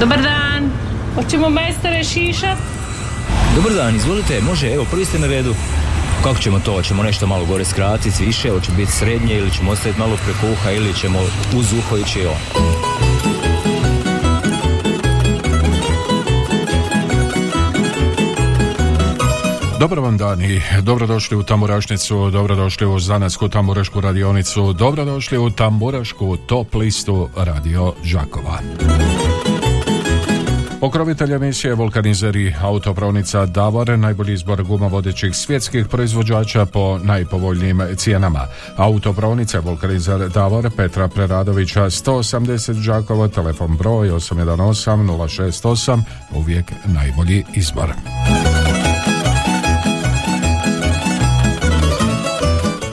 Dobar dan, hoćemo majstore šišat? Dobar dan, izvolite, može, evo, prvi ste na redu. Kako ćemo to? Hoćemo nešto malo gore skratiti, više, hoće biti srednje ili ćemo ostaviti malo preko uha ili ćemo uz uho ići on. Dobar vam dan i dobrodošli u Tamburašnicu, dobrodošli u Zanatsku tamburašku radionicu, dobrodošli u Tamburašku top listu Radio Žakova. Pokrovitelj emisije Vulkanizeri autopravnica Davor, najbolji izbor guma vodećih svjetskih proizvođača po najpovoljnijim cijenama. Autopravnica Vulkanizer Davor Petra Preradovića 180 Đakovo, telefon broj 818 068, uvijek najbolji izbor.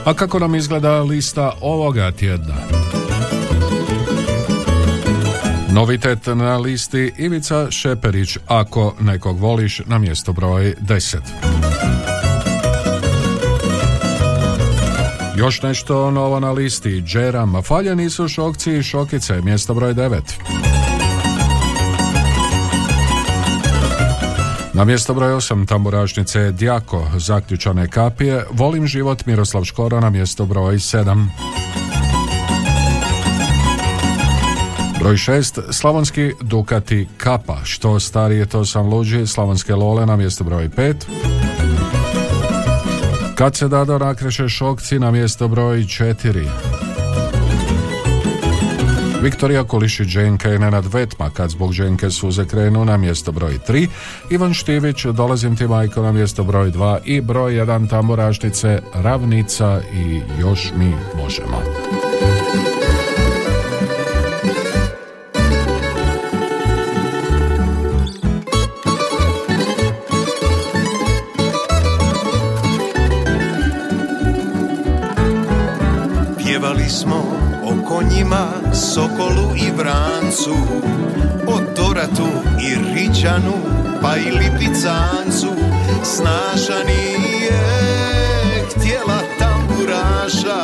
A kako nam izgleda lista ovoga tjedna? Novitet na listi Ivica Šeperić, ako nekog voliš, na mjesto broj 10. Još nešto novo na listi, Džeram, faljeni su šokci i šokice, mjesto broj 9. Na mjesto broj 8 tamburašnice Djako, zaključane kapije, Volim život Miroslav Škoro na mjesto broj 7. Broj 6. Slavonski Dukati Kapa, što starije to sam luđi, Slavonske Lole na mjesto broj 5. Kad se dado nakreše šokci na mjesto broj 4. Viktorija Kuliši Dženka i Nenad Vetma kad zbog Dženke suze krenu na mjesto broj 3, Ivan Štivić Dolazim ti majko na mjesto broj 2 i broj 1 Tamburaštice Ravnica i još mi možemo. Sokolu i vrancu, o doratu i ričanu, pa i lipicancu. Snaša nije htjela tamburaša,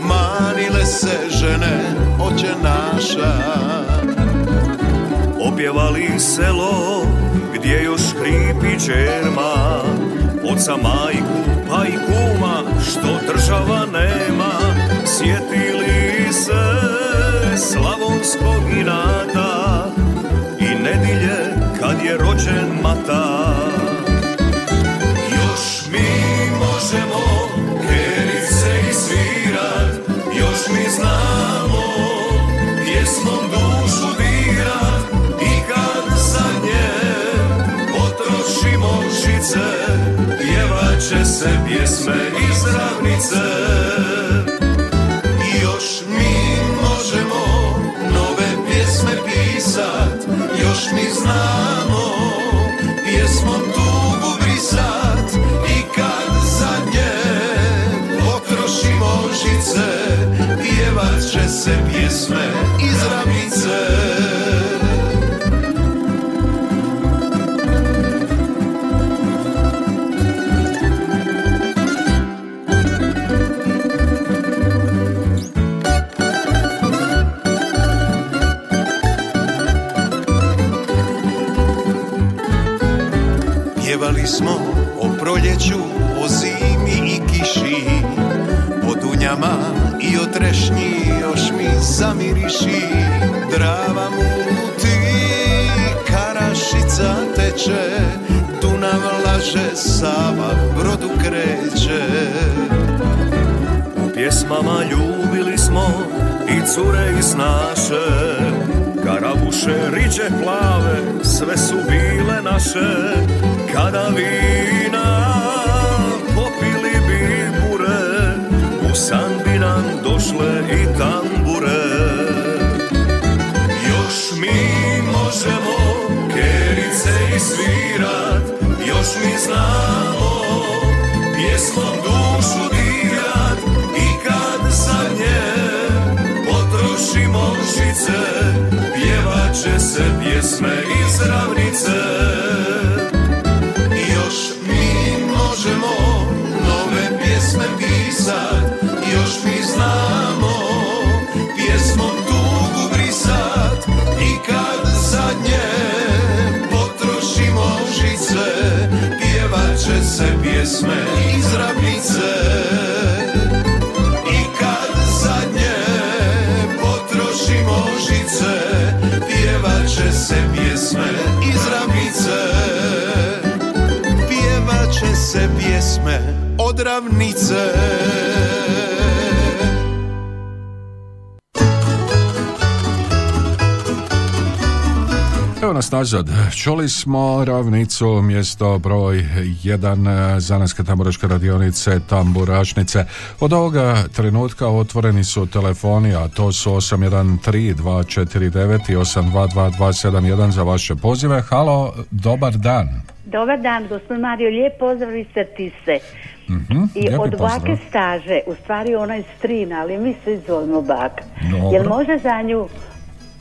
manile se žene oče naša. Opjevali selo gdje još hripi čerma Oca majku pa i kuma što država nema Sjetili slavonskog inata I nedilje kad je rođen mata Još mi možemo kerice i svirat Još mi znamo pjesmom dušu dirat I kad zadnje potrošimo žice Pjevat će se pjesme iz ravnice O dunjama i o trešnji još mi zamiriši. Drava muti, karašica teče Dunav laže, Sava brodu kreće. U pjesmama ljubili smo i cure i snaše Karabuše, riđe plave, sve su bile naše. Kada vina nam došle i tambure. Još mi možemo kerice i svirat Još mi znamo pjesmom dušu dirat I kad zadnje potrošimo žice Pjevat će se pjesme iz ravnice pjesme iz ravnice I kad zadnje potrošimo žice Pjevat će se pjesme iz ravnice Pjevat će se pjesme od ravnice nas nazad. Čuli smo ravnicu, mjesto broj 1 Zananske tamburaške radionice Tamburašnice. Od ovoga trenutka otvoreni su telefoni, a to su 813249 i 822271 za vaše pozive. Halo, dobar dan. Dobar dan, gospodin Mario, lijep pozdrav iz. Mhm, I lijepi od pozdrav. bake staže, u stvari ona je strina, ali mi se zovemo baka. Jel može za nju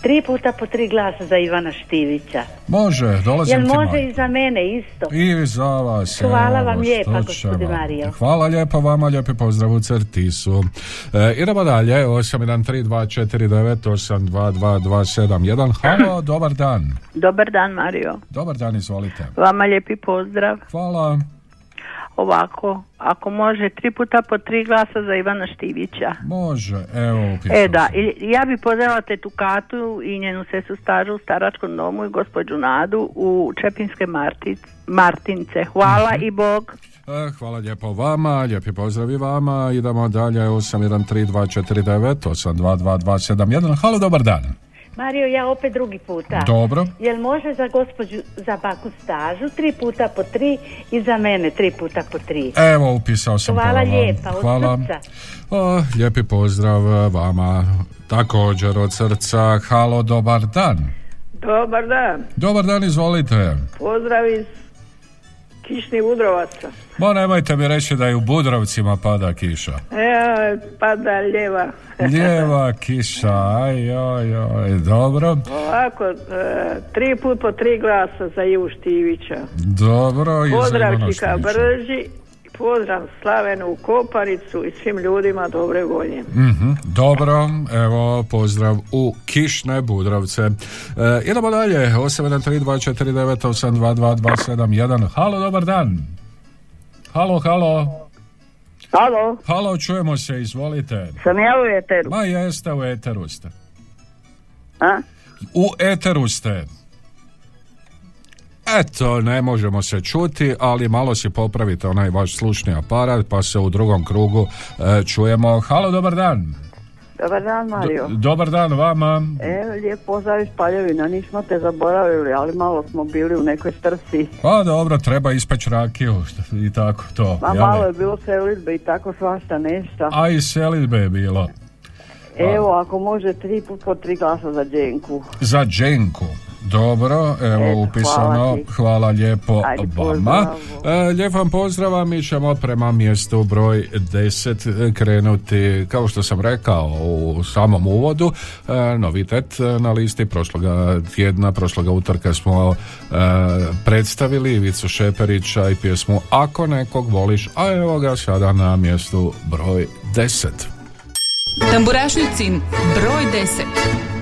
tri puta po tri glasa za Ivana Štivića? Može, dolazim Jel ti može i za mene isto? I za vas. Hvala evo, vam lijepa, gospodine Mario. Hvala lijepo vama, lijepi pozdrav u Crtisu. E, idemo dalje, 813249822271. Halo, dobar dan. Dobar dan Mario. Dobar dan, izvolite. Vama lijepi pozdrav. Hvala. Ovako, ako može tri puta po tri glasa za Ivana Štivića. Može, evo upisao E da, i ja bi pozdravila tetu Katu i njenu sesu stažu u staračkom domu i gospođu Nadu u Čepinske Martic, Martince. Hvala Mhm. i Bog. E, hvala lijepo vama, lijepi pozdrav i vama. Idemo dalje, 813249822271. Halo, dobar dan. Mario, ja opet drugi puta. Dobro. Jel može za gospođu za baku stažu tri puta po tri i za mene tri puta po tri? Evo, upisao sam Hvala vam. lijepa, od Hvala. srca. O, lijepi pozdrav vama. Također od srca. Halo, dobar dan. Dobar dan, Dobar dan, izvolite. pozdrav iz Kišnih Budrovaca. Ma nemojte mi reći da i u Budrovcima pada kiša. E, pada ljeva. Lijeva kiša, aj, aj, aj, dobro. Ovako, e, tri put po tri glasa za Ivu Štivića. Dobro, i za Pozdrav Ivana Čika Štivića. Brži, pozdrav Slavenu u Koparicu i svim ljudima dobre volje. Mhm, dobro, evo pozdrav u Kišne Budrovce. E, idemo dalje, 813249822271. Halo, dobar dan. Halo, halo. Halo, Halo, čujemo se, izvolite. sam ja u Eteru. Ma jeste, u eteru ste. A? U eteru ste. Eto, ne možemo se čuti, ali malo si popravite onaj vaš slušni aparat, pa se u drugom krugu e, čujemo. Halo, dobar dan. Dobar dan, Mario. Dobar dan vama. Evo, lijep pozdrav iz Paljevina, nismo te zaboravili, ali malo smo bili u nekoj strci. Pa dobro, treba ispeći rakiju i tako to. Jel? malo je bilo selitbe i tako svašta nešto. A i selitbe je bilo. Evo, ako može tri put po tri glasa za Dženku. Za Dženku. Dobro, evo Eto, upisano. hvala. Hvala lijepo Ajde, vama. pozdrav. E, lijep vam pozdrava, mi ćemo prema mjestu broj 10 krenuti, kao što sam rekao u samom uvodu, e, novitet na listi prošloga tjedna, prošloga utorka smo e, predstavili Ivicu Šeperića i pjesmu Ako nekog voliš, a evo ga sada na mjestu broj 10. Tamburašnicin broj 10.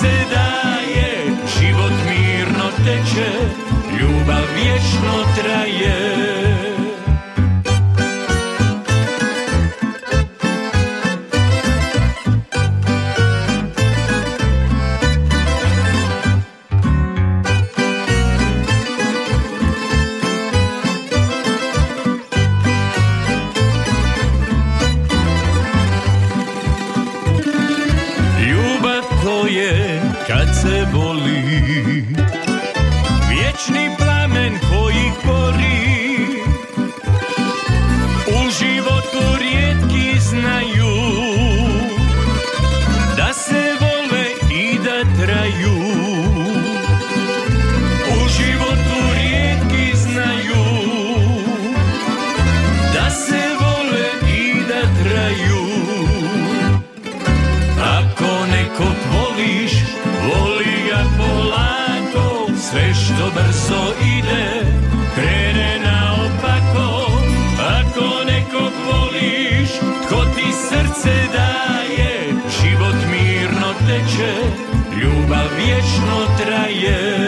se daje, život mirno teče, ljubav vječno traje. Vječni plamen koji gori brzo ide, krene naopako. Ako nekog voliš, tko ti srce daje Život mirno teče, ljubav vječno traje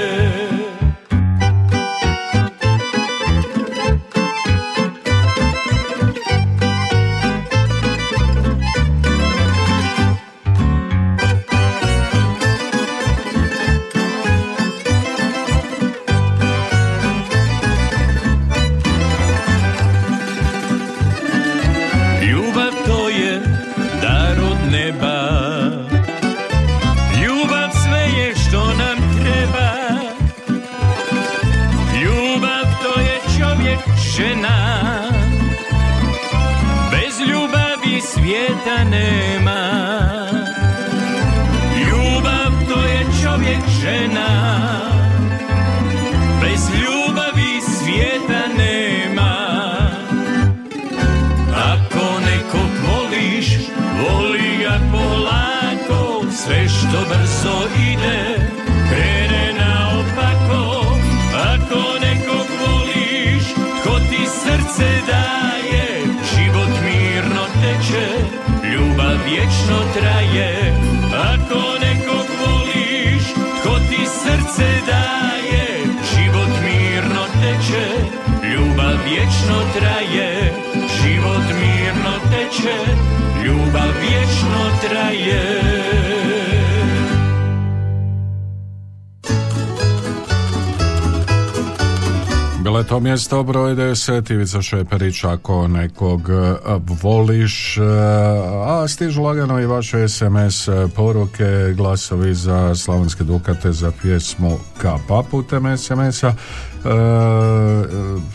broj 10, Ivica Šeperić, ako nekog e, voliš, e, a stižu lagano i vaše SMS poruke, glasovi za Slavonske Dukate za pjesmu Kapa putem SMS-a, e,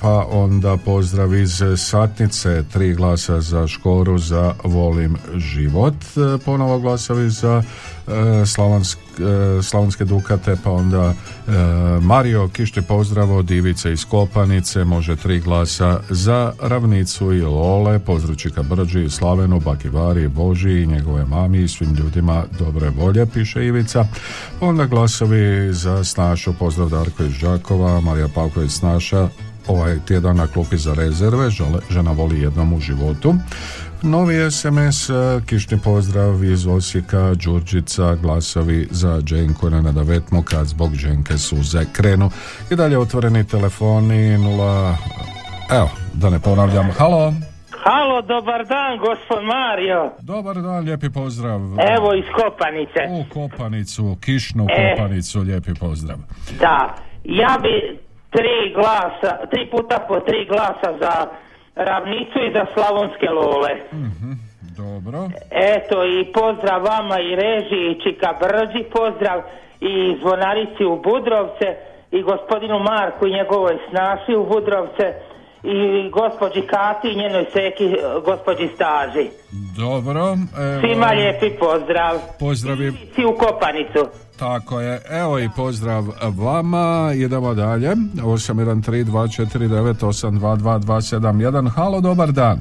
pa onda pozdrav iz Satnice, tri glasa za Škoru za Volim život, e, ponovo glasovi za e, Slavonsk, e, Slavonske Dukate, pa onda e, Mario Kište pozdrav od Ivice iz Kopanice, može tri glasa za Ravnicu i Lole, pozdrav Čika Brđi, Slavenu, Bakivari, Boži i njegove mami i svim ljudima dobre volje, piše Ivica. Onda glasovi za Snašu, pozdrav Darko iz Đakova, Marija Pavković Snaša, ovaj tjedan na klupi za rezerve, žele, žena voli jednom u životu. Novi SMS, e, kišni pozdrav iz Osijeka, Đurđica, glasovi za Dženku na Nadavetmu, kad zbog Dženke suze krenu. I dalje otvoreni telefoni, nula... Evo, da ne ponavljam, halo! Halo, dobar dan, gospod Mario. Dobar dan, lijepi pozdrav. Evo iz Kopanice. U Kopanicu, kišnu E. Kopanicu, lijepi pozdrav. Da, ja bi tri glasa, tri puta po tri glasa za ravnicu i za slavonske lole. Dobro. Eto i pozdrav vama i režiji i Čika Brđi, pozdrav i zvonarici u Budrovce i gospodinu Marku i njegovoj snaši u Budrovce i gospođi Kati i njenoj seki gospođi Staži. Dobro. Evo, Svima lijepi pozdrav. Pozdravi. Si u Kopanicu. Tako je, evo i pozdrav vama, idemo dalje, 813249822271, halo, dobar dan.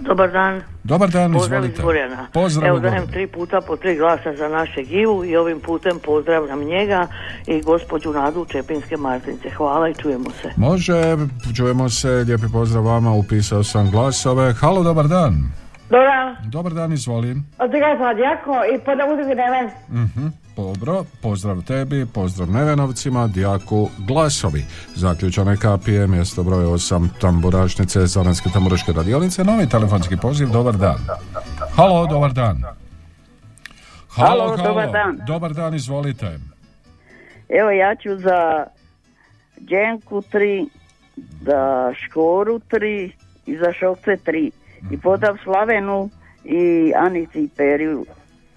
Dobar dan. Dobar dan, Pozdrav iz izvolite. Gorjana. Pozdrav Evo dajem tri puta po tri glasa za naše Givu i ovim putem pozdravljam njega i gospođu Nadu Čepinske Martince. Hvala i čujemo se. Može, čujemo se, lijepi pozdrav vama, upisao sam glasove, halo, dobar dan. Dobar dan, izvolim. od toga sam Djako i poda uzeti neven. Mhm, dobro, pozdrav tebi, pozdrav Nevenovcima, Dijaku Glasovi. Zaključane kapije, mjesto broj 8, tamburašnice, Zoranske tamburaške radionice, novi telefonski poziv, dobar dan. Halo, dobar dan. Halo, dobar dan. Dobar dan, izvolite. Evo ja ću za Dženku tri, za Škoru tri i za Šokce tri. I podam Slavenu i Anici i Periju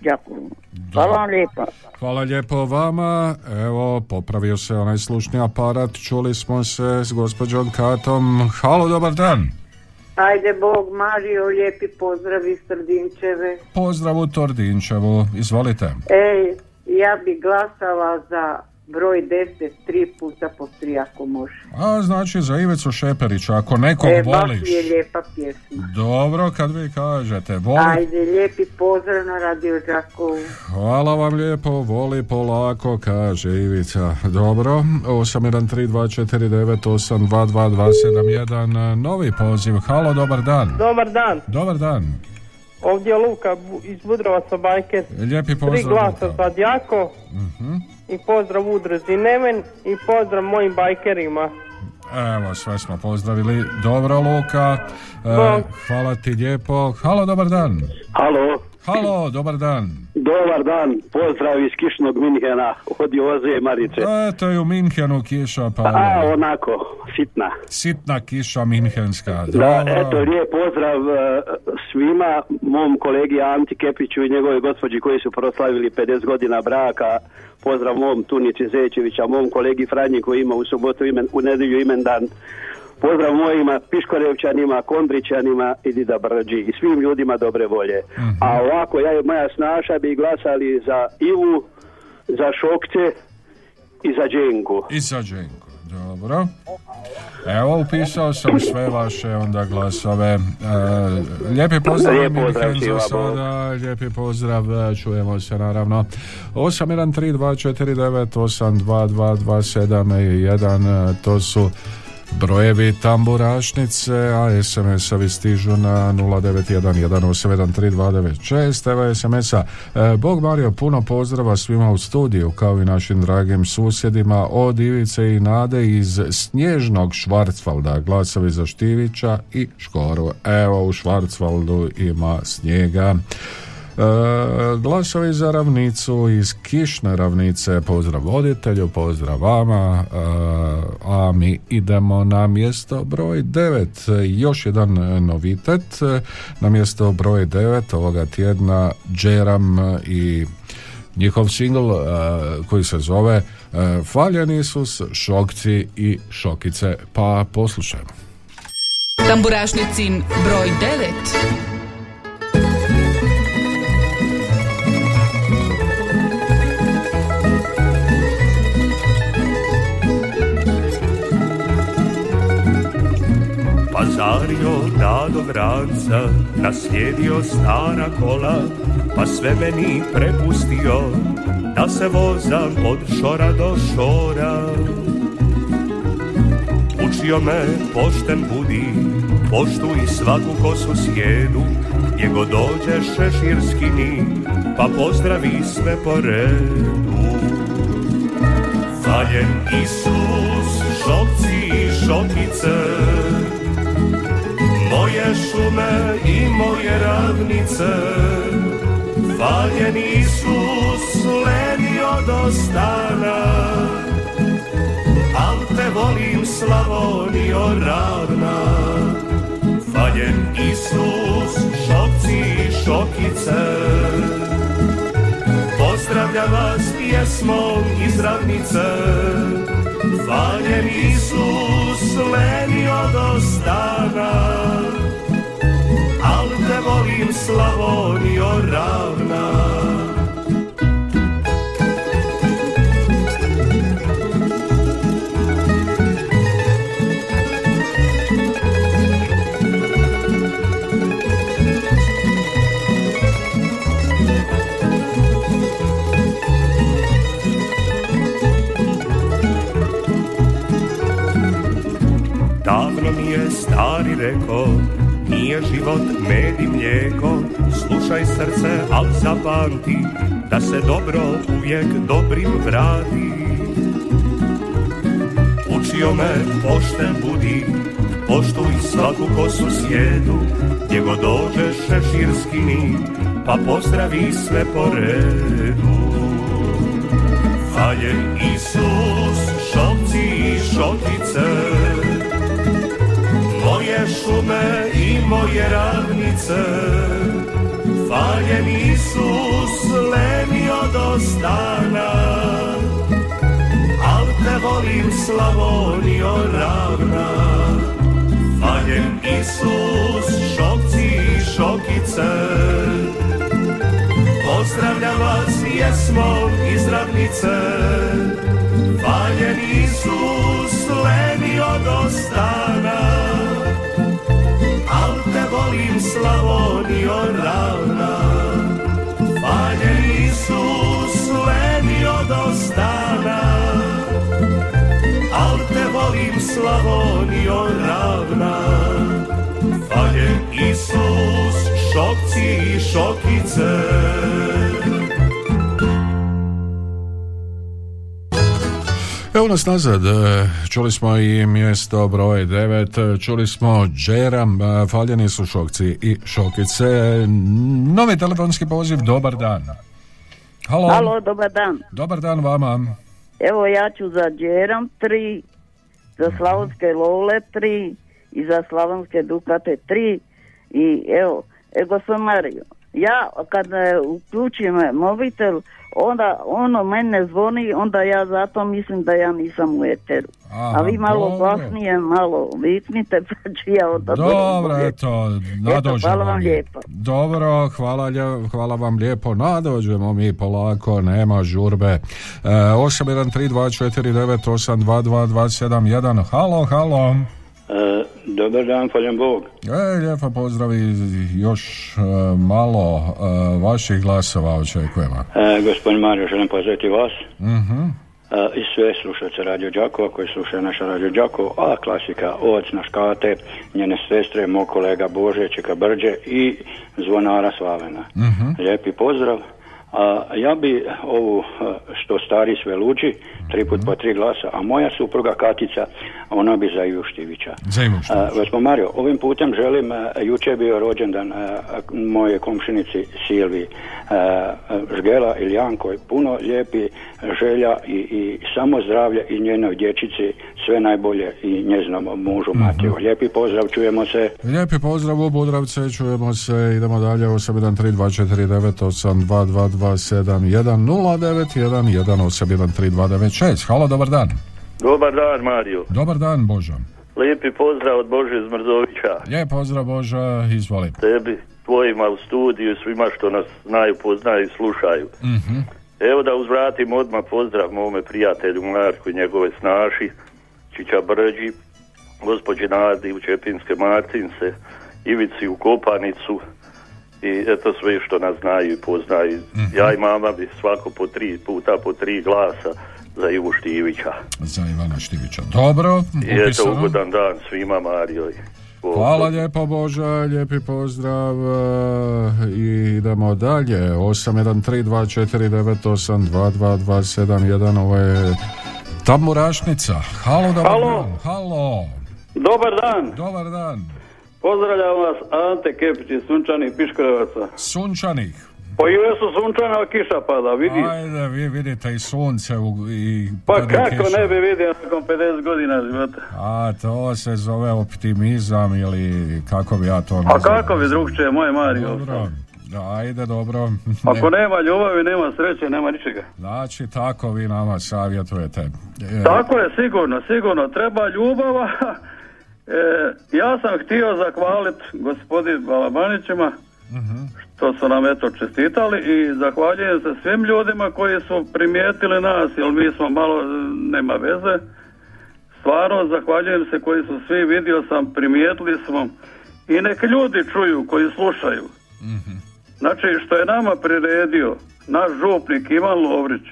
Đakovu. Hvala vam lijepo. Hvala lijepo vama. Evo, popravio se onaj slušni aparat. Čuli smo se s gospođom Katom. Halo, dobar dan. Ajde Bog, Mario, lijepi pozdrav iz Trdinčeve. Pozdrav u Tordinčevu. Izvolite. Ej, ja bi glasala za broj 10 tri puta po tri ako može. A znači za Ivecu Šeperića, ako nekog E, voliš. mi je lijepa pjesma. Dobro, kad vi kažete, voli. Ajde, lijepi pozdrav na Radio Đakovu. Hvala vam lijepo, voli polako, kaže Ivica. Dobro, 813249822271, novi poziv. Halo, dobar dan. Dobar dan, Dobar dan. ovdje je Luka iz Budrovaca Bajke. Lijepi Tri pozdrav. glasa Luka. za Djako Mhm. I pozdrav udruzi Nemen i pozdrav mojim bajkerima. Evo, sve smo pozdravili. Dobro, Luka. E, hvala ti lijepo. Halo, dobar dan. Halo, Halo, dobar dan. dobar dan, pozdrav iz kišnog Minhena, od Joze i Marice. Eto je u Minhenu kiša, pa A, onako, sitna. sitna kiša minhenska. Da, Dobro. eto, lijep pozdrav e, svima, mom kolegi Anti Kepiću i njegove gospođi koji su proslavili 50 godina braka, pozdrav mom Tunici Zečevića, mom kolegi Franji koji ima u subotu imen, u nedjelju imendan, pozdrav mojima Piškorevčanima, Kondrićanima i Dida Brđi i svim ljudima dobre volje. A ovako, ja i moja snaša bi glasali za Ivu, za Šokce i za Dženku. I za Dženku, dobro. Evo, upisao sam sve vaše onda glasove. E, lijepi pozdrav, Lijep pozdrav za sada. Lijepi pozdrav, e, čujemo se naravno. 813249822271, e, to su brojevi tamburašnice, a SMS-ovi stižu na 091187132996, evo SMS-a. E, Bog Mario, puno pozdrava svima u studiju, kao i našim dragim susjedima od Ivice i Nade iz Snježnog Švarcvalda, glasovi za Štivića i Škoru. Evo, u Švarcvaldu ima snijega. E, glasovi za ravnicu iz Kišne ravnice, pozdrav voditelju, pozdrav vama, e, a mi idemo na mjesto broj 9. Još jedan novitet, na mjesto broj 9 ovoga tjedna Džeram i njihov singl e, koji se zove e, Faljen Isus, Šokci i Šokice, pa poslušajmo. Tamburašnicin broj 9. Pazario dado vranca, naslijedio stara kola, pa sve meni prepustio, da se vozam od šora do šora. Učio me pošten budi, poštuj svaku kosu sjedu, gdje god dođeš šeširskini, pa pozdravi sve po redu. Faljen Isus, šokci i šokice, moje šume i moje ravnice, faljen Isus lenio do stana, al te volim Slavonio ravna. Faljen Isus, šokci i šokice, pozdravlja vas pjesmom iz ravnice. Faljen Isus, lenio do stana, al te volim Slavonio ravna. Davno mi je stari reko, nije život med i mlijeko, slušaj srce, al zapamti, da se dobro uvijek dobrim vrati. Učio me pošten budi, poštuj svaku kosu sjedu, gdje god dođeš šeširskini, pa pozdravi sve po redu. Faljen Isus, šokci i šokice, šume i moje ravnice, faljen Isus lenio stana Al te volim Slavonio ravna. Valjem Isus, šokci i šokice. Pozdravljam vas, jesmo iz ravnice Valjen Isus, lenio do stana volim Slavonio ravna. Valjen Isus, lenio do stana. Al te volim Slavonio ravna. Valjen Isus, šokci i šokice Evo nas nazad, e, čuli smo i mjesto broj 9, čuli smo Džeram, e, faljeni su šokci i šokice. Novi telefonski poziv, dobar dan. Halo. Halo, dobar dan. Dobar dan vama. Evo ja ću za Džeram 3, za Slavonske Lole 3 i za Slavonske Dukate 3 i evo, e, gospod Mario, ja kad e, uključim mobitel, onda ono mene zvoni, onda ja zato mislim da ja nisam u eteru. Aha, A vi malo dobro. glasnije, malo viknite, pa ću ja onda... Dobro, eto, nadođemo hvala vam lijepo. Dobro, hvala, lje- hvala vam lijepo, nadođemo mi polako, nema žurbe. E, 813249822271, halo, halo. E, dobar dan, hvaljen Bog. E, lijepo pozdrav i još e, malo e, vaših glasova očekujemo. E, gospodin Mario, želim pozdraviti vas Mhm. e, i sve slušalce Radio Đakova koji slušaju naša Radio Đakovo, a klasika Ovac naš Kate, njene sestre, mog kolega Bože, Čeka Brđe i zvonara Slavena. Mhm. Lijepi pozdrav. A, ja bi ovu e, što stari sve luđi, tri put po tri glasa, a moja supruga Katica, ona bi za Juštivića. Za Gospod Mario, ovim putem želim, uh, juče je bio rođendan moje komšinici Silvi Žgela Iljankoj, puno lijepi želja i, i samo zdravlje i njenoj dječici, sve najbolje i njezinom mužu Matiju. Lijepi pozdrav, čujemo se. Lijepi pozdrav u Budravce, čujemo se, idemo dalje, 81324982227109118296. Halo, dobar dan. Dobar dan, Mario. Dobar dan, Božo. Lijepi pozdrav od Bože iz Mrzovića. Lijep pozdrav, Boža, izvoli. Tebi, tvojima u studiju i svima što nas znaju, poznaju i slušaju. Mhm. Evo da uzvratim odmah pozdrav mome prijatelju Marku i njegove snaši, Čića Brđi, gospođi Nadi u Čepinske Martince, Ivici u Kopanicu i eto sve što nas znaju i poznaju. Ja i mama bi svako po tri puta po tri glasa za Ivu Štivića. Za Ivana Štivića. Dobro, I eto ugodan dan svima Mario. Hvala lijepo Boža, lijepi pozdrav i idemo dalje. 813249822271, ovo je Tamburašnica. Halo, dobar Halo. dan. Halo. Dobar dan. Dobar dan. Pozdravljam vas Ante Kepić iz Sunčanih Piškorevaca. Sunčanih. Pa i jesu sunčana, a kiša pada, vidi. Ajde, vi vidite i sunce u, i Pa kako kiša. ne bi vidio nakon 50 godina života. A to se zove optimizam ili kako bi ja to A nazvao. kako bi drugčije, moj Mario? Dobro. Da, ajde, dobro. Ako nema ljubavi, nema sreće, nema ničega. Znači, tako vi nama savjetujete. E, Tako je, sigurno, sigurno. Treba ljubava. E, ja sam htio zahvaliti gospodin Balabanićima što su nam eto čestitali i zahvaljujem se svim ljudima koji su primijetili nas, jer mi smo malo, e, nema veze. Stvarno zahvaljujem se koji su svi, vidio sam, primijetili smo i nek ljudi čuju koji slušaju. Znači, što je nama priredio naš župnik Ivan Lovrić,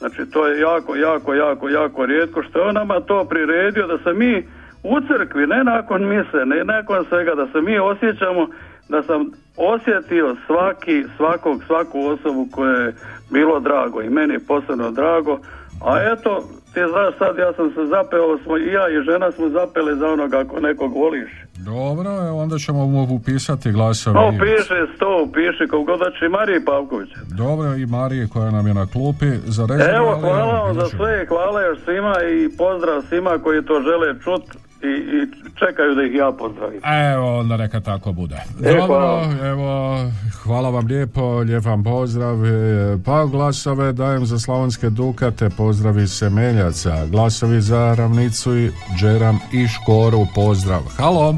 Znači to je jako, jako, jako, jako rijetko što je on nama to priredio da se mi u crkvi, ne nakon mise, ne nakon svega, da se mi osjećamo, da sam osjetio svaki, svakog, svaku osobu koje je bilo drago i meni je posebno drago, a eto, ti znaš sad, ja sam se zapeo, smo i ja i žena smo zapeli za onoga ako nekog voliš. Dobro, evo, onda ćemo mu upisati glasove. No, piše sto, piše kako god da će i Mariji Pavković. Dobro, i Marije koja nam je na klupi. Za Evo, hvala vam za sve hvala još svima i pozdrav svima koji to žele čut i, i čekaju da ih ja pozdravim. Evo, onda neka tako bude. E, Dobro, hvala. evo, hvala vam lijepo, lijep vam pozdrav. E, Pa glasove dajem za Slavonske Dukate, pozdravi Semeljaca. Glasovi za Ravnicu i Džeram i Škoru, pozdrav. Halo.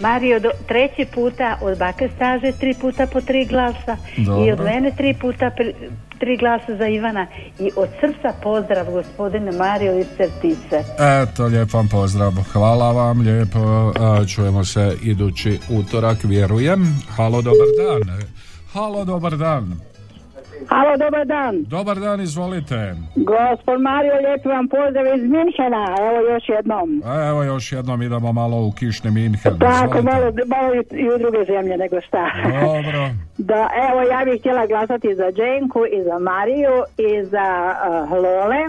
Mario, do, treći puta od bake staže tri puta po tri glasa Dobro. i od mene tri puta pri- tri glasa za Ivana i od srca pozdrav gospodine Mario iz Certice. Eto, lijep vam pozdrav. Hvala vam lijepo. A, Čujemo se idući utorak, vjerujem. Halo, dobar dan. Halo, dobar dan. Halo, dobar dan. Dobar dan, izvolite. Gospod Mario, lijepi vam pozdrav iz Minhena, evo još jednom. Evo još jednom idemo malo u kišni Minhen. Tako, malo, malo i- i u druge zemlje nego šta. Dobro. Da, evo, ja bih htjela glasati za Dženku i za Mariju i za uh, Lole.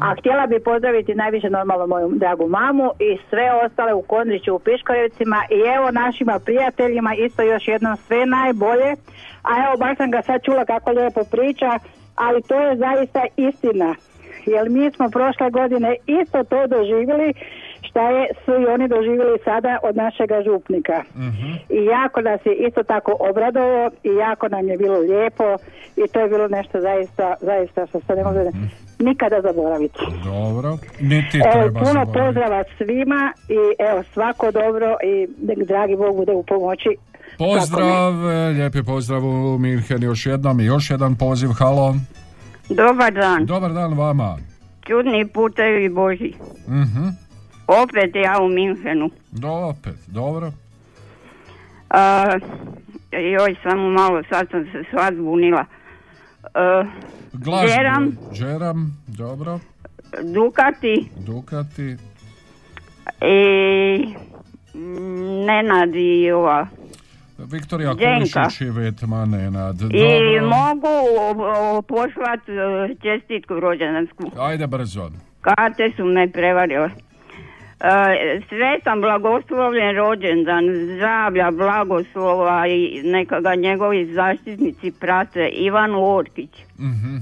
A htjela bi pozdraviti najviše normalno moju dragu mamu i sve ostale u Kondriću u Piškorevcima i evo našima prijateljima isto još jednom sve najbolje. A evo baš sam ga sad čula kako lijepo priča, ali to je zaista istina. Jer mi smo prošle godine isto to doživjeli šta je, su i oni doživjeli sada od našega župnika. I jako nas je isto tako obradovao i jako nam je bilo lijepo i to je bilo nešto zaista, zaista što se ne može nikada zaboraviti. Dobro. Niti Evo, treba puno zaboraviti. pozdrava svima i evo svako dobro i nek dragi Bog bude u pomoći. Pozdrav, lijepi pozdrav u Minhen još jednom i još jedan poziv, halo. Dobar dan. Dobar dan vama. Čudni putevi Boži. Mhm. Opet ja u Minhenu. Do, opet, dobro. A, joj, samo malo, sad sam se sva zbunila. A, Glazbu. Džeram, Džeram, dobro. Dukati Dukati. i mm, Nenad i ova. Viktorija. Kulišić i Vetma Nenad. I Dobro. mogu o, o, poslat e, čestitku rođendansku. Ajde brzo. Karte su me prevarile. E, Sretan blagoslovljen rođendan, zdravlja, blagoslova i neka ga njegovi zaštitnici prate Ivan Orkić. Mhm.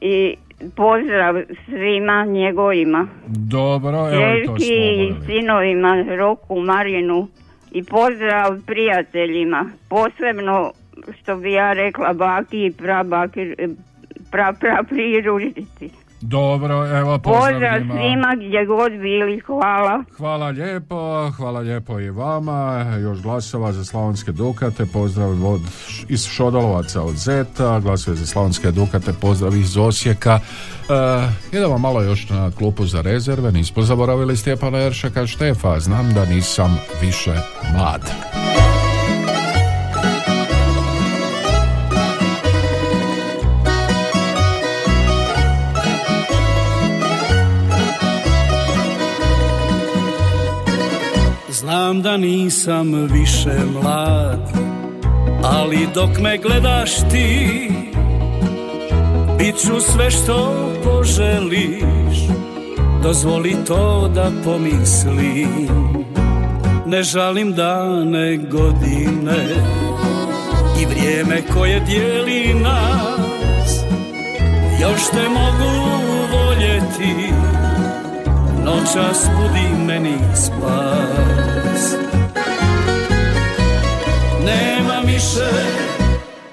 I pozdrav svima njegovima. Dobro, evo i to smo Čerki i sinovima, Roku, Marinu i pozdrav prijateljima. Posebno, što bi ja rekla, baki i prabaki, pra, pra, priružici. Dobro, evo pozdrav Pozdrav svima gdje god bili, hvala. Hvala lijepo, hvala lijepo i vama. Još glasova za Slavonske Dukate, pozdrav od, iz Šodolovaca od Zeta, glasove za Slavonske Dukate, pozdrav iz Osijeka. E, idemo malo još na klupu za rezerve, nismo zaboravili Stjepana Jeršaka Štefa, znam da nisam više mlad. Znam da nisam više mlad Ali dok me gledaš ti Bit ću sve što poželiš. Dozvoli to da pomislim. Ne žalim dane godine I vrijeme koje dijeli nas. Još te mogu voljeti Noćas budi meni spas više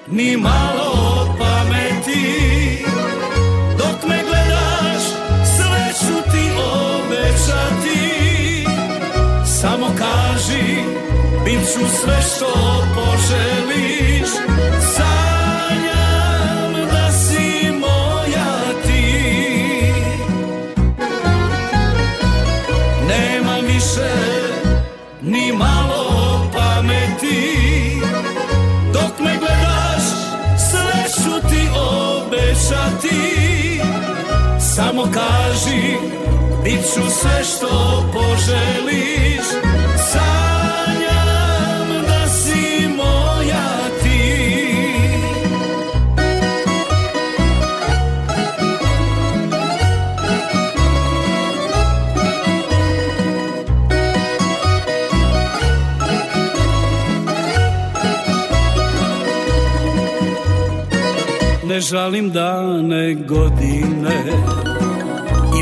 ni malo pameti. Dok me gledaš sve ću ti obećati. Samo kaži bit ću sve što poželiš Samo kaži bit ću sve što poželiš. Sanjam da si moja ti. Ne žalim dane godine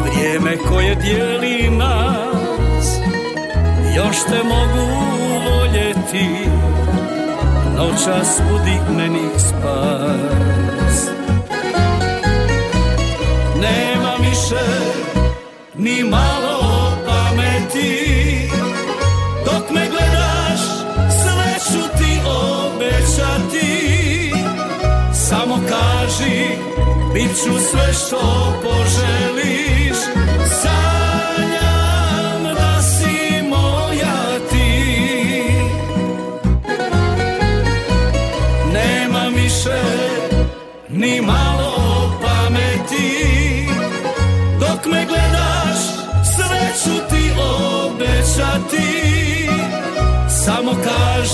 Vrijeme koje dijeli nas još te mogu voljeti Noćas udigneni spas. Nema više ni malo pameti. Dok me gledaš sve ću ti obećati. Samo kaži bit ću sve što poželiš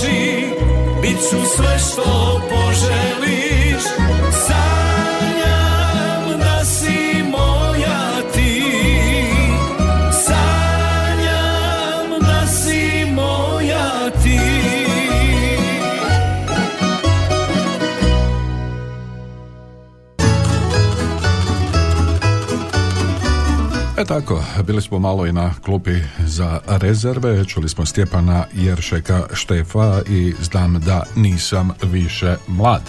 kaži bit ću sve što poželiš tako, bili smo malo i na klupi za rezerve, čuli smo Stjepana Jeršeka Štefa i znam da nisam više mlad.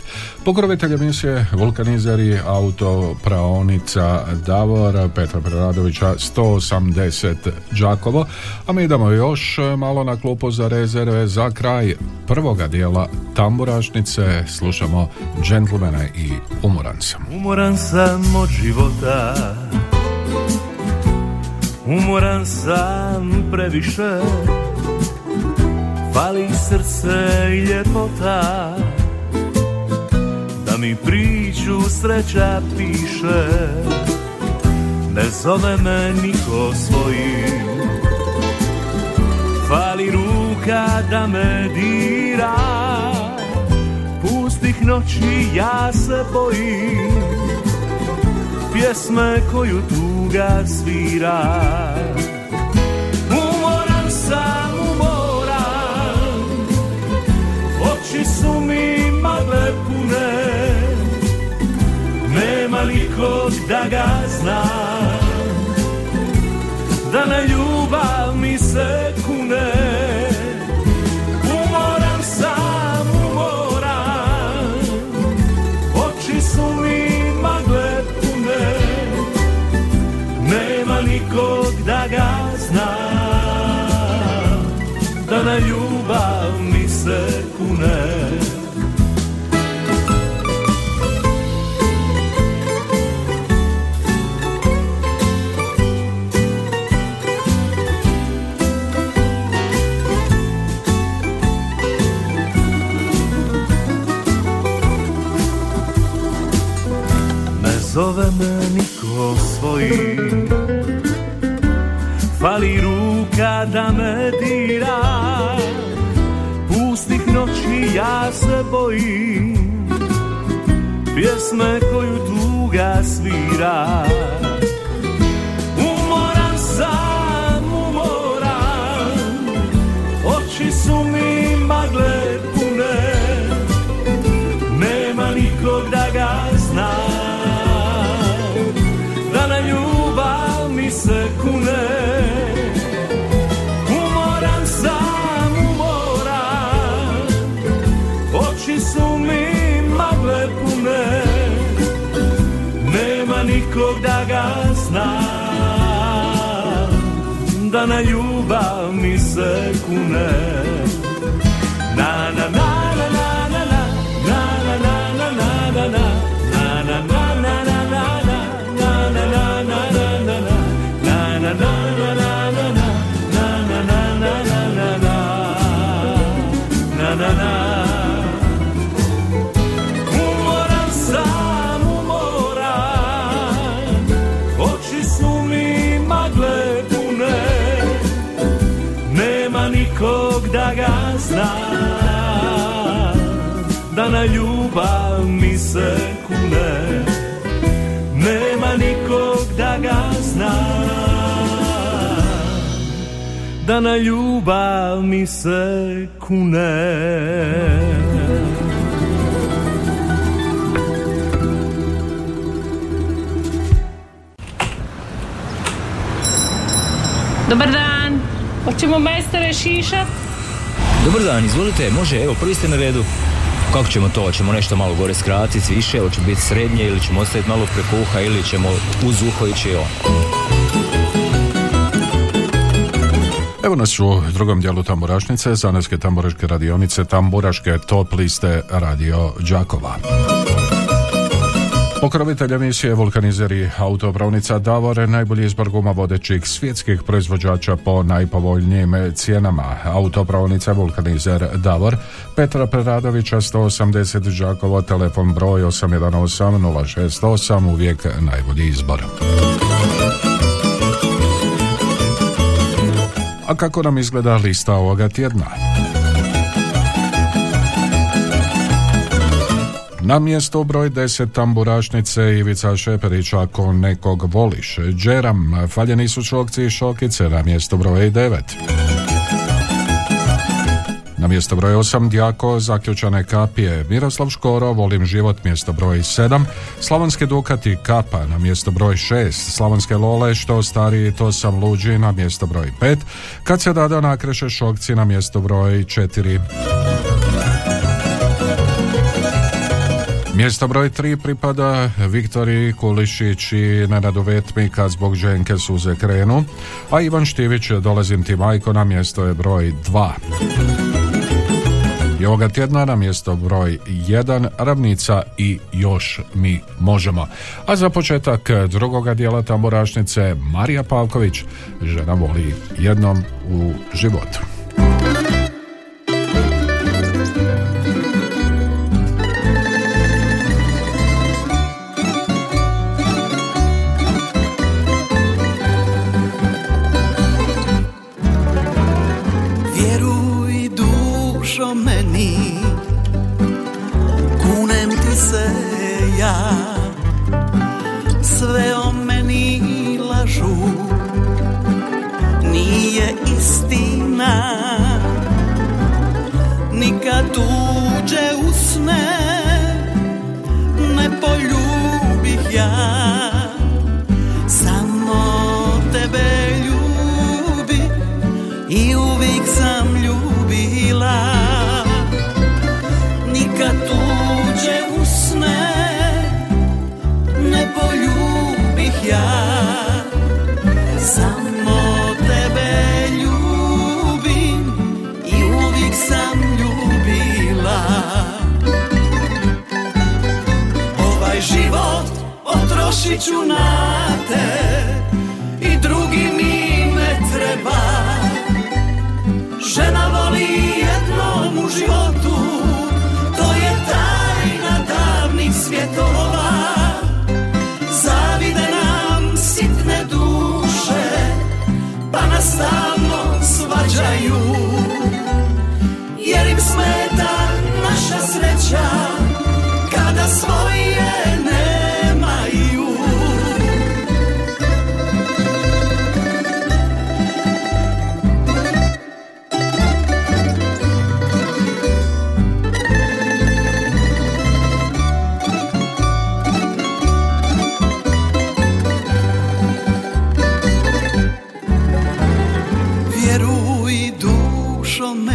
Pokrovitelj emisije Vulkanizeri, auto, praonica Davor, Petra Preradovića 180 Đakovo, a mi idemo još malo na klupu za rezerve za kraj prvoga dijela tamburašnice, slušamo Gentlemane i Umoran sam. Umoran sam od života Umoran sam previše. Fali srce i ljepota. Da mi priču sreća piše. Ne zove me niko svojim Fali ruka da me dira. Pustih noći ja se bojim pjesme koju tuga svira. Umoran sam, umoran Oči su mi magle pune. Nema nikog da ga zna. Da na ljubav mi se na ljubav mi se kune. Ne zove me niko svojim. Fali ruka da me dira. Pustih noći ja se bojim. Pjesme koju tuga svira. Umoran sam, umoran. Oči su mi magle Da na ljubav mi se kune. Na na na na na Da na ljubav mi se kune Nema nikog da ga zna Da na ljubav mi se kune Dobar dan. Hoćemo majstore šišat? Dobar dan, izvolite, može, evo, prvi ste na redu. Kako ćemo to? Hoćemo nešto malo gore skratiti, više, hoće biti srednje ili ćemo ostaviti malo preko uha ili ćemo uz uho ići on. Evo nas u drugom dijelu tamburašnice, Zanetske tamburaške radionice, tamburaške top liste Radio Đakova. Pokrovitelj emisije vulkanizeri autopravnica Davore najbolji izbor guma vodećih svjetskih proizvođača po najpovoljnijim cijenama. Autopravnica vulkanizer Davor Petra Preradovića 180 Đakovo, telefon broj 818 068, uvijek najbolji izbor. A kako nam izgleda lista ovoga tjedna? Na mjesto broj 10 tamburašnice Ivica Šeperić ako nekog voliš. Džeram, faljeni su šokci i šokice na mjesto broj 9. Na mjesto broj 8 Djako, zaključane kapije, Miroslav Škoro, volim život, mjesto broj 7, Slavonske Dukati, Kapa, na mjesto broj 6, Slavonske Lole, što stariji, to sam luđi, na mjesto broj 5, kad se dada nakreše šokci, na mjesto broj 4. Mjesto broj 3 pripada Viktoriji Kulišić i Nenadu Vetmika zbog ženke suze krenu, a Ivan Štivić dolazim ti majko na mjesto je broj 2. I ovoga tjedna na mjesto broj 1 ravnica i još mi možemo. A za početak drugoga dijela tamburašnice Marija Pavković žena voli jednom u životu.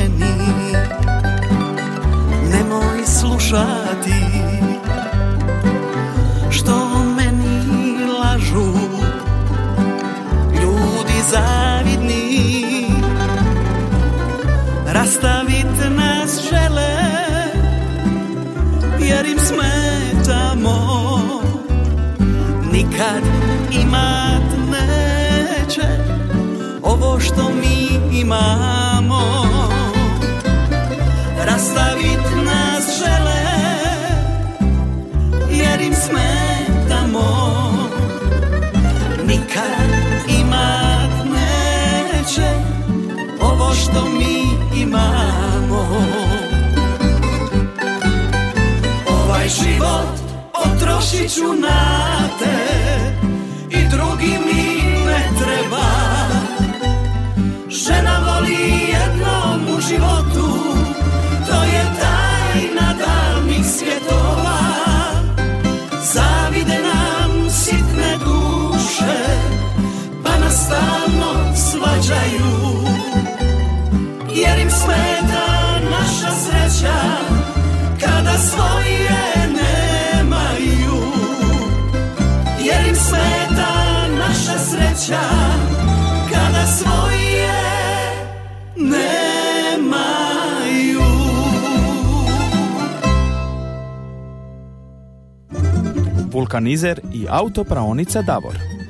Meni. Nemoj slušati Što meni lažu Ljudi zavidni. Rastavit nas žele Jer im smetamo. Nikad imat neće ovo što mi imamo Rastavit nas žele jer im smetamo. Nikad imat neće ovo što mi imamo. Ovaj život potrošit ću na te i drugi mi ne treba. Žena voli jednom u životu stalno svađaju. Jer im smeta naša sreća Kada svoje nemaju. Jer im smeta naša sreća Kada svoje nemaju. Vulkanizer i autopraonica Davor.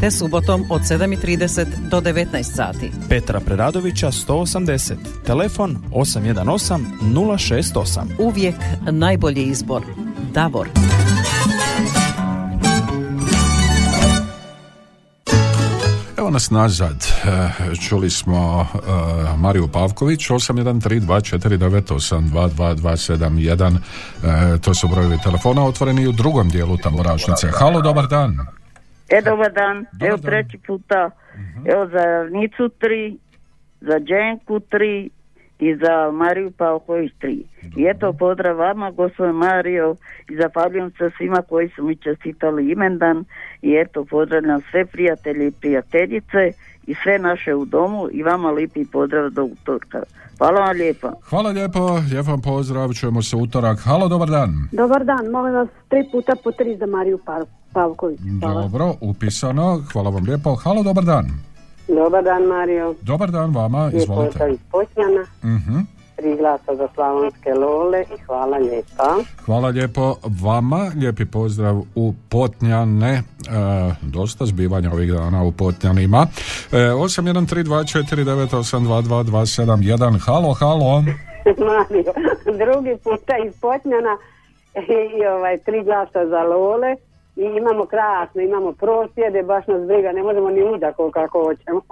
te subotom od 7.30 do 19 sati. Petra Preradovića 180. Telefon 818 068. Uvijek najbolji izbor. Davor. Evo nas nazad. E, Čuli smo e, Mariju Pavković 813249822271 E, to su brojevi telefona otvoreni u drugom dijelu tamburašnice. Halo, dobar dan. E, dobar dan. Evo treći puta. Evo za Nicu tri, za Dženku tri i za Mariju Pavković tri. I eto pozdrav vama, gospodin Mario, i zahvaljujem se svima koji su mi čestitali imendan i eto pozdravljam sve prijatelje i prijateljice i sve naše u domu i vama lipi pozdrav do utorka. Hvala vam lijepa. Hvala lijepo, lijep vam pozdrav, čujemo se utorak. Halo, dobar dan. Dobar dan, molim vas tri puta po tri za Mariju Pa- Pavković. Hvala. Dobro, upisano, hvala vam lijepo. Halo, dobar dan. Dobar dan, Mario. Dobar dan vama, Lijepo izvolite. pozdrav iz Potnjana. Mhm. Tri glasa za slavonske lole i hvala lijepa. Hvala lijepo vama, lijepi pozdrav u Potnjane, e, dosta zbivanja ovih dana u Potnjanima. E, 813249822271, halo, halo. Mario, drugi puta iz Potnjana i ovaj, tri glasa za lole. I imamo krasno, imamo prosvjede, baš nas briga, ne možemo ni udako kako hoćemo.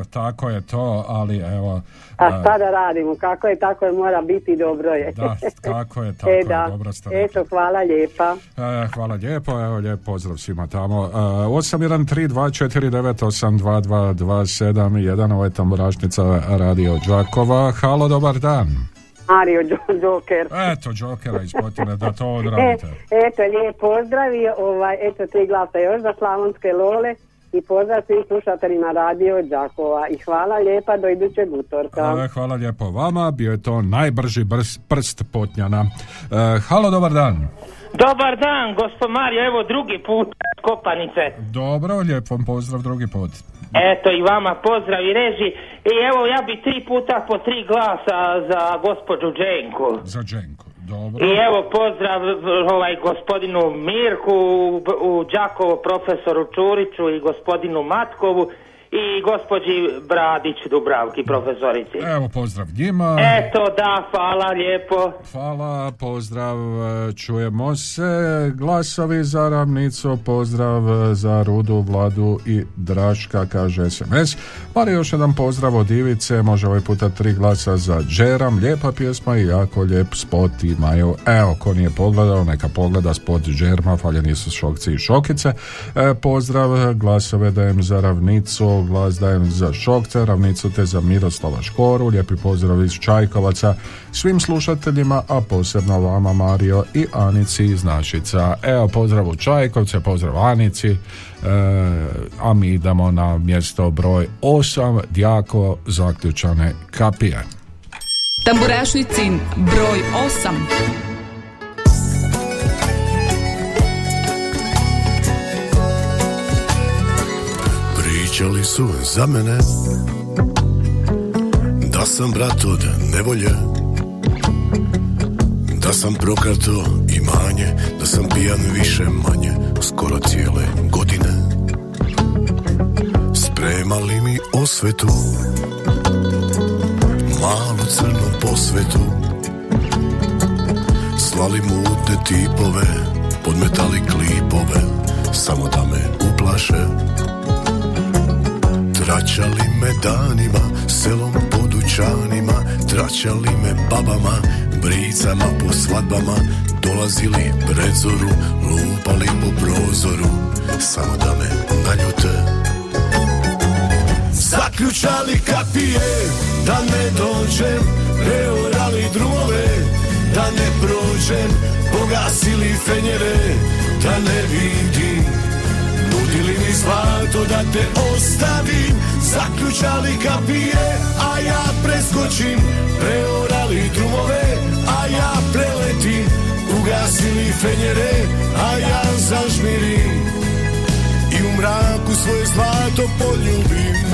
E, tako je to, ali evo... A e, šta da radimo, kako je, tako je, mora biti dobro je. Da, kako je, tako e, je, da. dobro ste. Eto, hvala lijepa. E, hvala lijepo, evo lijep pozdrav svima tamo. E, 813249822271, ovo je tamburašnica Radio Đakova. Halo, dobar dan. Mario Joker. Eto, Đokera iz Potine, da to E, odradite. eto, lijep pozdrav i ovaj, eto, tri glasa još za slavonske lole i pozdrav svim slušateljima radio Đakova i hvala lijepa do idućeg utorka. E, hvala lijepo vama, bio je to najbrži brz, prst Potnjana. E, halo, dobar dan. Dobar dan, gospod Mario, evo drugi put Kopanice. Dobro, lijep vam pozdrav drugi put. Eto i vama pozdrav i reži. I evo ja bi tri puta po tri glasa za gospođu Dženku. Za Dženku, dobro. I evo pozdrav ovaj gospodinu Mirku, u, u Đakovo profesoru Čuriću i gospodinu Matkovu i gospođi Bradić Dubravki profesorici. Evo pozdrav njima. Eto da, hvala lijepo. Hvala, pozdrav, čujemo se, glasovi za ravnicu, pozdrav za Rudu, Vladu i Draška, kaže SMS. Mari još jedan pozdrav od Ivice, može ovaj puta tri glasa za Džeram, lijepa pjesma i jako lijep spot imaju. Evo, ko nije pogledao, neka pogleda spot Džerma, faljeni su šokci i šokice. E, pozdrav, glasove dajem za ravnicu, glas dajem za šokce, ravnicu te za Miroslava Škoru, lijepi pozdrav iz Čajkovaca svim slušateljima, a posebno vama Mario i Anici iz Našica. Evo, pozdrav u Čajkovce, pozdrav Anici, e, a mi idemo na mjesto broj 8, Djako zaključane kapije. Tamburašnicin broj 8. Pričali su za mene Da sam brat od nevolje Da sam prokato imanje Da sam pijan više manje Skoro cijele godine. Spremali mi osvetu Malu crnu posvetu. Slali mutne tipove Podmetali klipove Samo da me uplaše Tračali me danima, selom podučanima, Tračali me babama, bricama po svadbama Dolazili brezoru, lupali po prozoru Samo da me naljute. Zaključali kapije, da ne dođem Reorali drumove, da ne prođem Pogasili fenjere, da ne vidim Nudili mi zlato da te ostavim Zaključali kapije A ja preskočim. Preorali drumove A ja preletim. Ugasili fenjere A ja zažmirim. I u mraku svoje zlato poljubim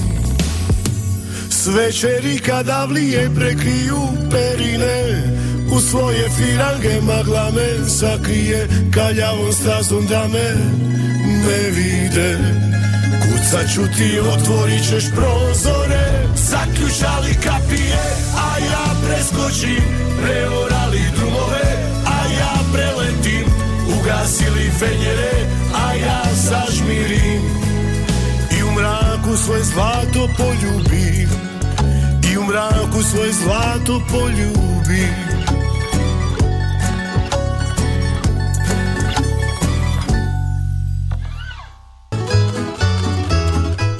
S večeri kada vlije prekriju perine U svoje firange magla me sakrije Kaljavom stazom da me ne vide Kucat ću ti, otvorit ćeš prozore. Zaključali kapije, a ja preskočim Preorali drumove, a ja preletim Ugasili fenjere, a ja zažmirim. I u mraku svoje zlato poljubim u mraku svoje zlato poljubim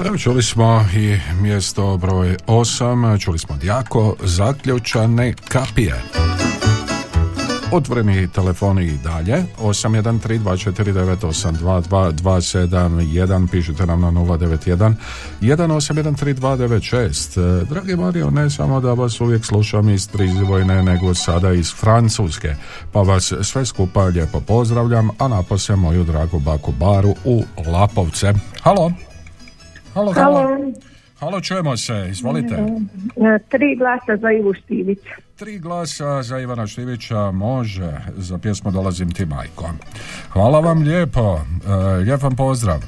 Evo čuli smo i mjesto broj 8, čuli smo Djako, zaključane kapije. Otvoreni telefoni i dalje. 813249822271 pišite nam na 091 1813296 Dragi Mario, ne samo da vas uvijek slušam iz Prizvojne, nego sada iz Francuske. Pa vas sve skupa lijepo pozdravljam a napose moju dragu baku Baru u Lapovce. Halo. Halo, halo. Halo. Halo, čujemo se, izvolite. E, Tri glasa za Ivu Štivić. Tri glasa za Ivana Štivića može, za pjesmu Dolazim ti majko. Hvala vam lijepo, e, lijep vam pozdrav.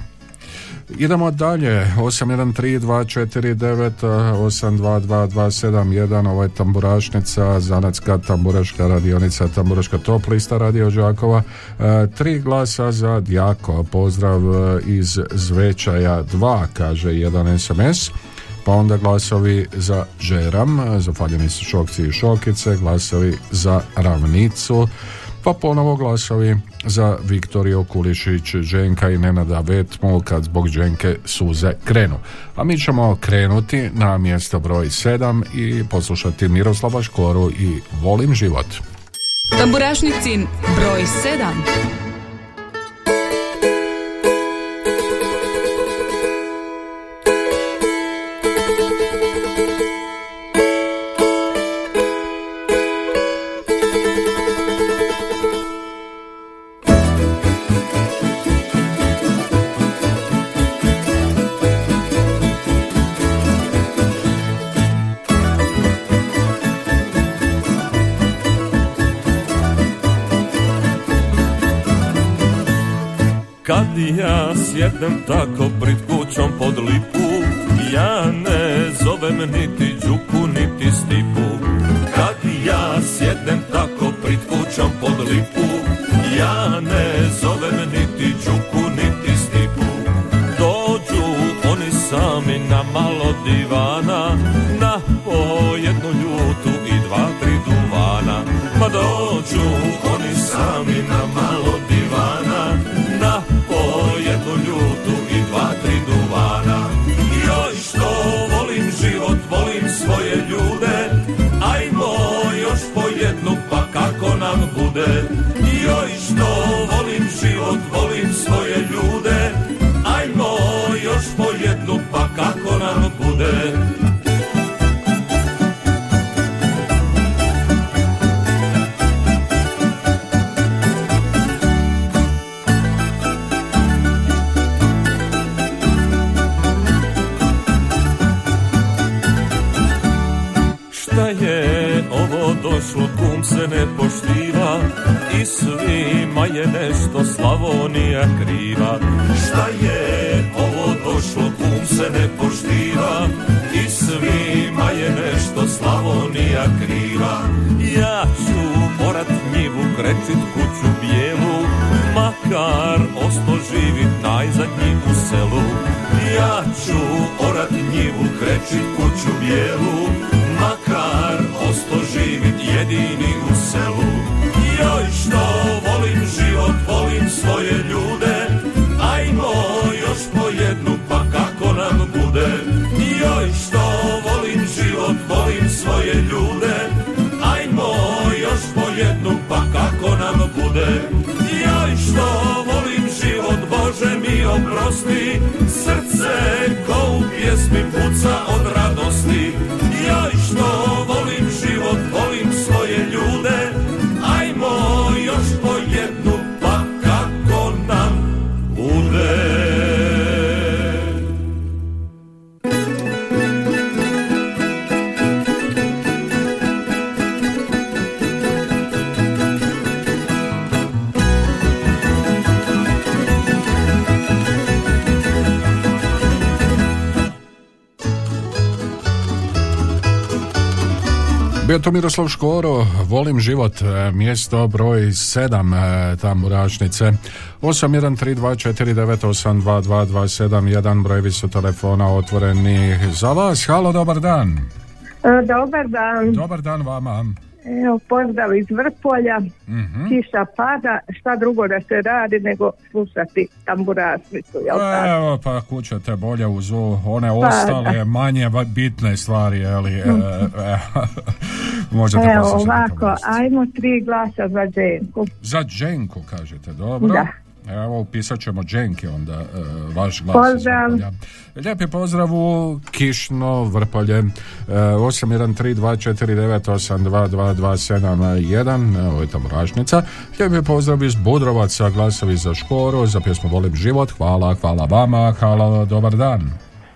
Idemo dalje, 813249822271, ovo je tamburašnica, zanatska tamburaška radionica, tamburaška top lista radio Đakova. E, tri glasa za Djako, pozdrav e, iz Zvečaja 2, kaže jedan SMS. Pa onda glasovi za Žeram, zahvaljeni su Šokci i Šokice, glasovi za Ravnicu, pa ponovo glasovi za Viktoriju Kulišić, Dženka i Nenada Vetmu kad zbog Dženke suze krenu. A mi ćemo krenuti na mjesto broj 7 i poslušati Miroslava Škoru i Volim život. Tamburašnicin broj 7. ja sjednem tako pred kućom pod lipu. Ja ne zovem niti Đuku niti Stipu. Kad ja sjednem tako pred kućom pod lipu Ja ne zovem niti Đuku niti Stipu. Dođu oni sami na malo divana Na po jednu ljutu i dva, tri duvana. Ma dođu oni Bio to Miroslav Škoro, volim život, e, mjesto broj 7 tamburašnice. 813249822271 brojevi su telefona otvoreni za vas. Halo, dobar dan. E, Dobar dan. Dobar dan vama. Evo, pozdrav iz Vrpolja. Mhm. Kiša pada, šta drugo da se radi nego slušati tamburasnicu, jel tako? Evo pa kuća te bolje uz one Pa, ostale da. manje bitne stvari, jeli, e, e, možete Evo ovako, ajmo tri glasa za Dženku. Za Dženku kažete, dobro. Da. Evo, upisat ćemo Dženki onda, e, vaš glas. Pozdrav. Lijepi pozdrav u Kišno Vrpolje, e, 813249822271, ovo je tamo Rašnica. Lijepi pozdrav iz Budrovaca, glasovi za Škoru, za pjesmu Volim život, hvala, hvala vama, hvala, dobar dan.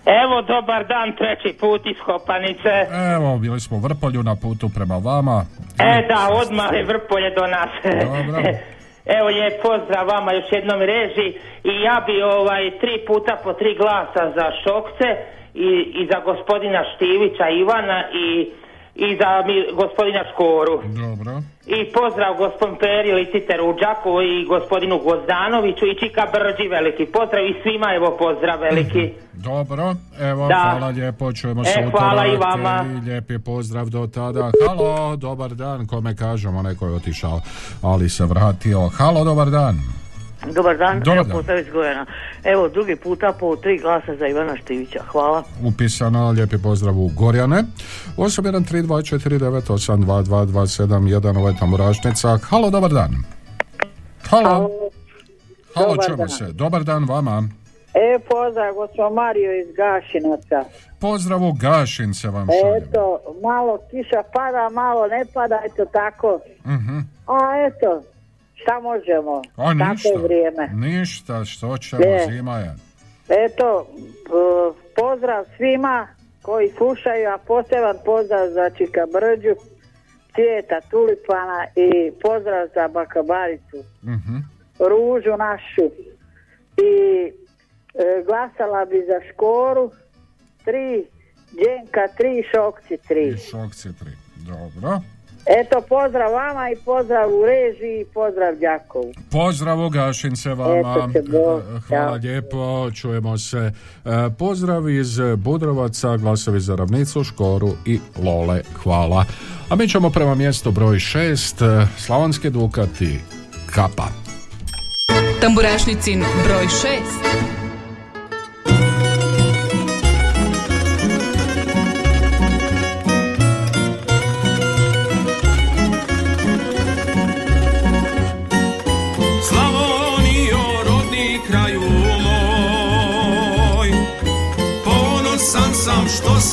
Evo, dobar dan, treći put iz Kopanice. Evo, bili smo u Vrpolju na putu prema vama. E, da, odmah je Vrpolje do nas. Dobro. Evo, lijep pozdrav vama još jednom reži. I ja bi ovaj tri puta po tri glasa za Šokce i, i za gospodina Štivića Ivana i, i za mi, gospodina Škoru. Dobro. I pozdrav gospodin Peri Liciteru u Đakovu i gospodinu Gozdanoviću i Čika Brđi veliki pozdrav i svima evo pozdrav veliki. Dobro, evo, Da. hvala lijepo, čujemo E, se hvala i vama. i lijepi pozdrav do tada. Halo, dobar dan, kome kažemo, neko je otišao, ali se vratio. Halo, dobar dan. Dobar dan, Dobar evo dan. iz Gojana. Evo drugi puta po tri glasa za Ivana Štivića. Hvala. Upisano, lijepi pozdrav u Gorjane. 813249822271, ovo je Tamburašnica. Halo, dobar dan. Halo. Halo, Dobar čujemo dan. se. Dobar dan vama. E, pozdrav, gospod Mario iz Gašinaca. Pozdrav u Gašince vam šaljem. Eto, malo kiša pada, malo ne pada, eto tako. Mhm. A eto, šta možemo? A Tako ništa, je vrijeme. ništa, što ćemo, Je. zima je. Eto, pozdrav svima koji slušaju, a poseban pozdrav za Čika Brđu, Cvijeta Tulipana i pozdrav za Bakabaricu, Mhm. Ružu našu. I e, glasala bi za Škoru, tri, Đenka tri, Šokci tri. Šokci tri. Dobro. Eto, pozdrav vama i pozdrav u režiji i pozdrav Đakovu. Pozdrav u Gašince vama. E, Hvala lijepo, čujemo se. E, Pozdrav iz Budrovaca, glasovi za ravnicu, Škoru i Lole. Hvala. A mi ćemo prema mjestu broj šest, e, Slavonske Dukati, Kapa. Tamburašnicin broj 6.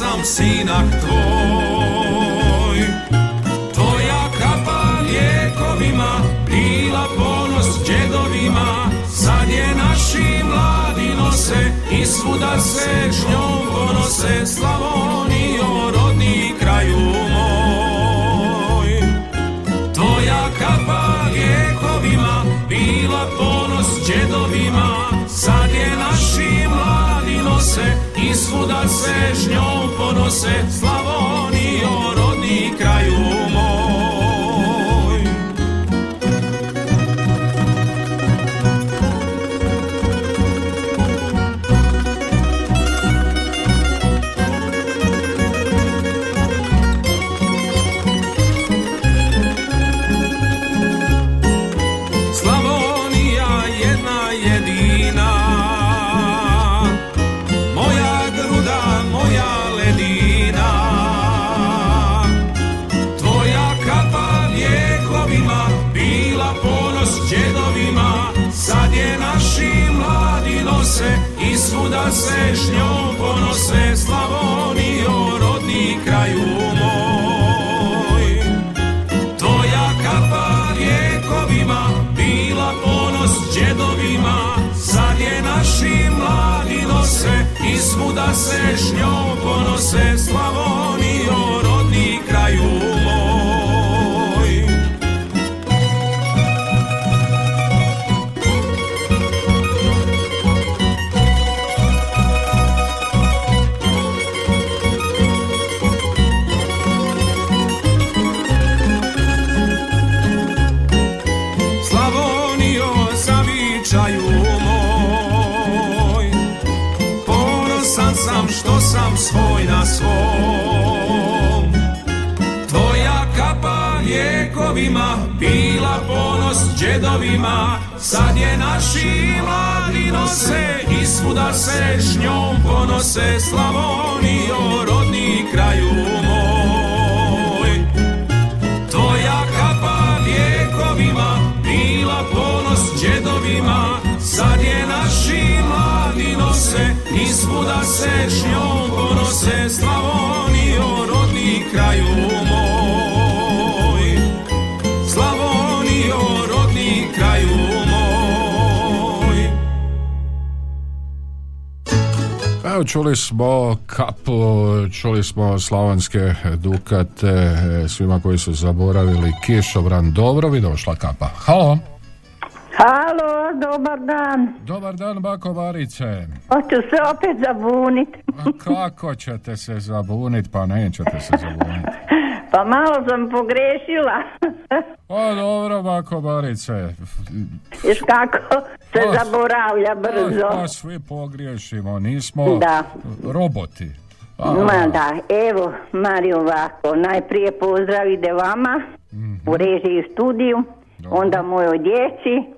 sam sinak tvoj. Tvoja kapa lijekovima Bila ponos džedovima Sad je naši mladi nose I svuda se s njom ponose Slavonijo rodni kraju moj. Tvoja kapa lijekovima Bila ponos džedovima Sad je naši mladi nose I svuda se s njom ponose Slavonijo se s njom ponose Slavonijo džedovima Sad je naši mladi nose I svuda se s njom ponose Slavonijo rodni kraju moj. Tvoja kapa lijekovima bila ponos džedovima Sad je naši mladi nose i svuda se s njom ponose Slavonijo rodni kraju moj Evo čuli smo kapu, čuli smo slavonske dukate, svima koji su zaboravili kišobran, dobro bi došla kapa. Halo, Halo, dobar dan. dobar dan bako Barice. Hoću se opet zabunit. A kako ćete se zabunit, pa nećete se zabunit. Pa malo sam pogrešila. O dobro bako Barice. Viš kako se Pa, zaboravlja brzo. Pa svi pogriješimo, nismo Da. roboti. A, Ma da, evo, Mari ovako, najprije pozdrav ide vama u režiji i studiju, onda mojoj djeci,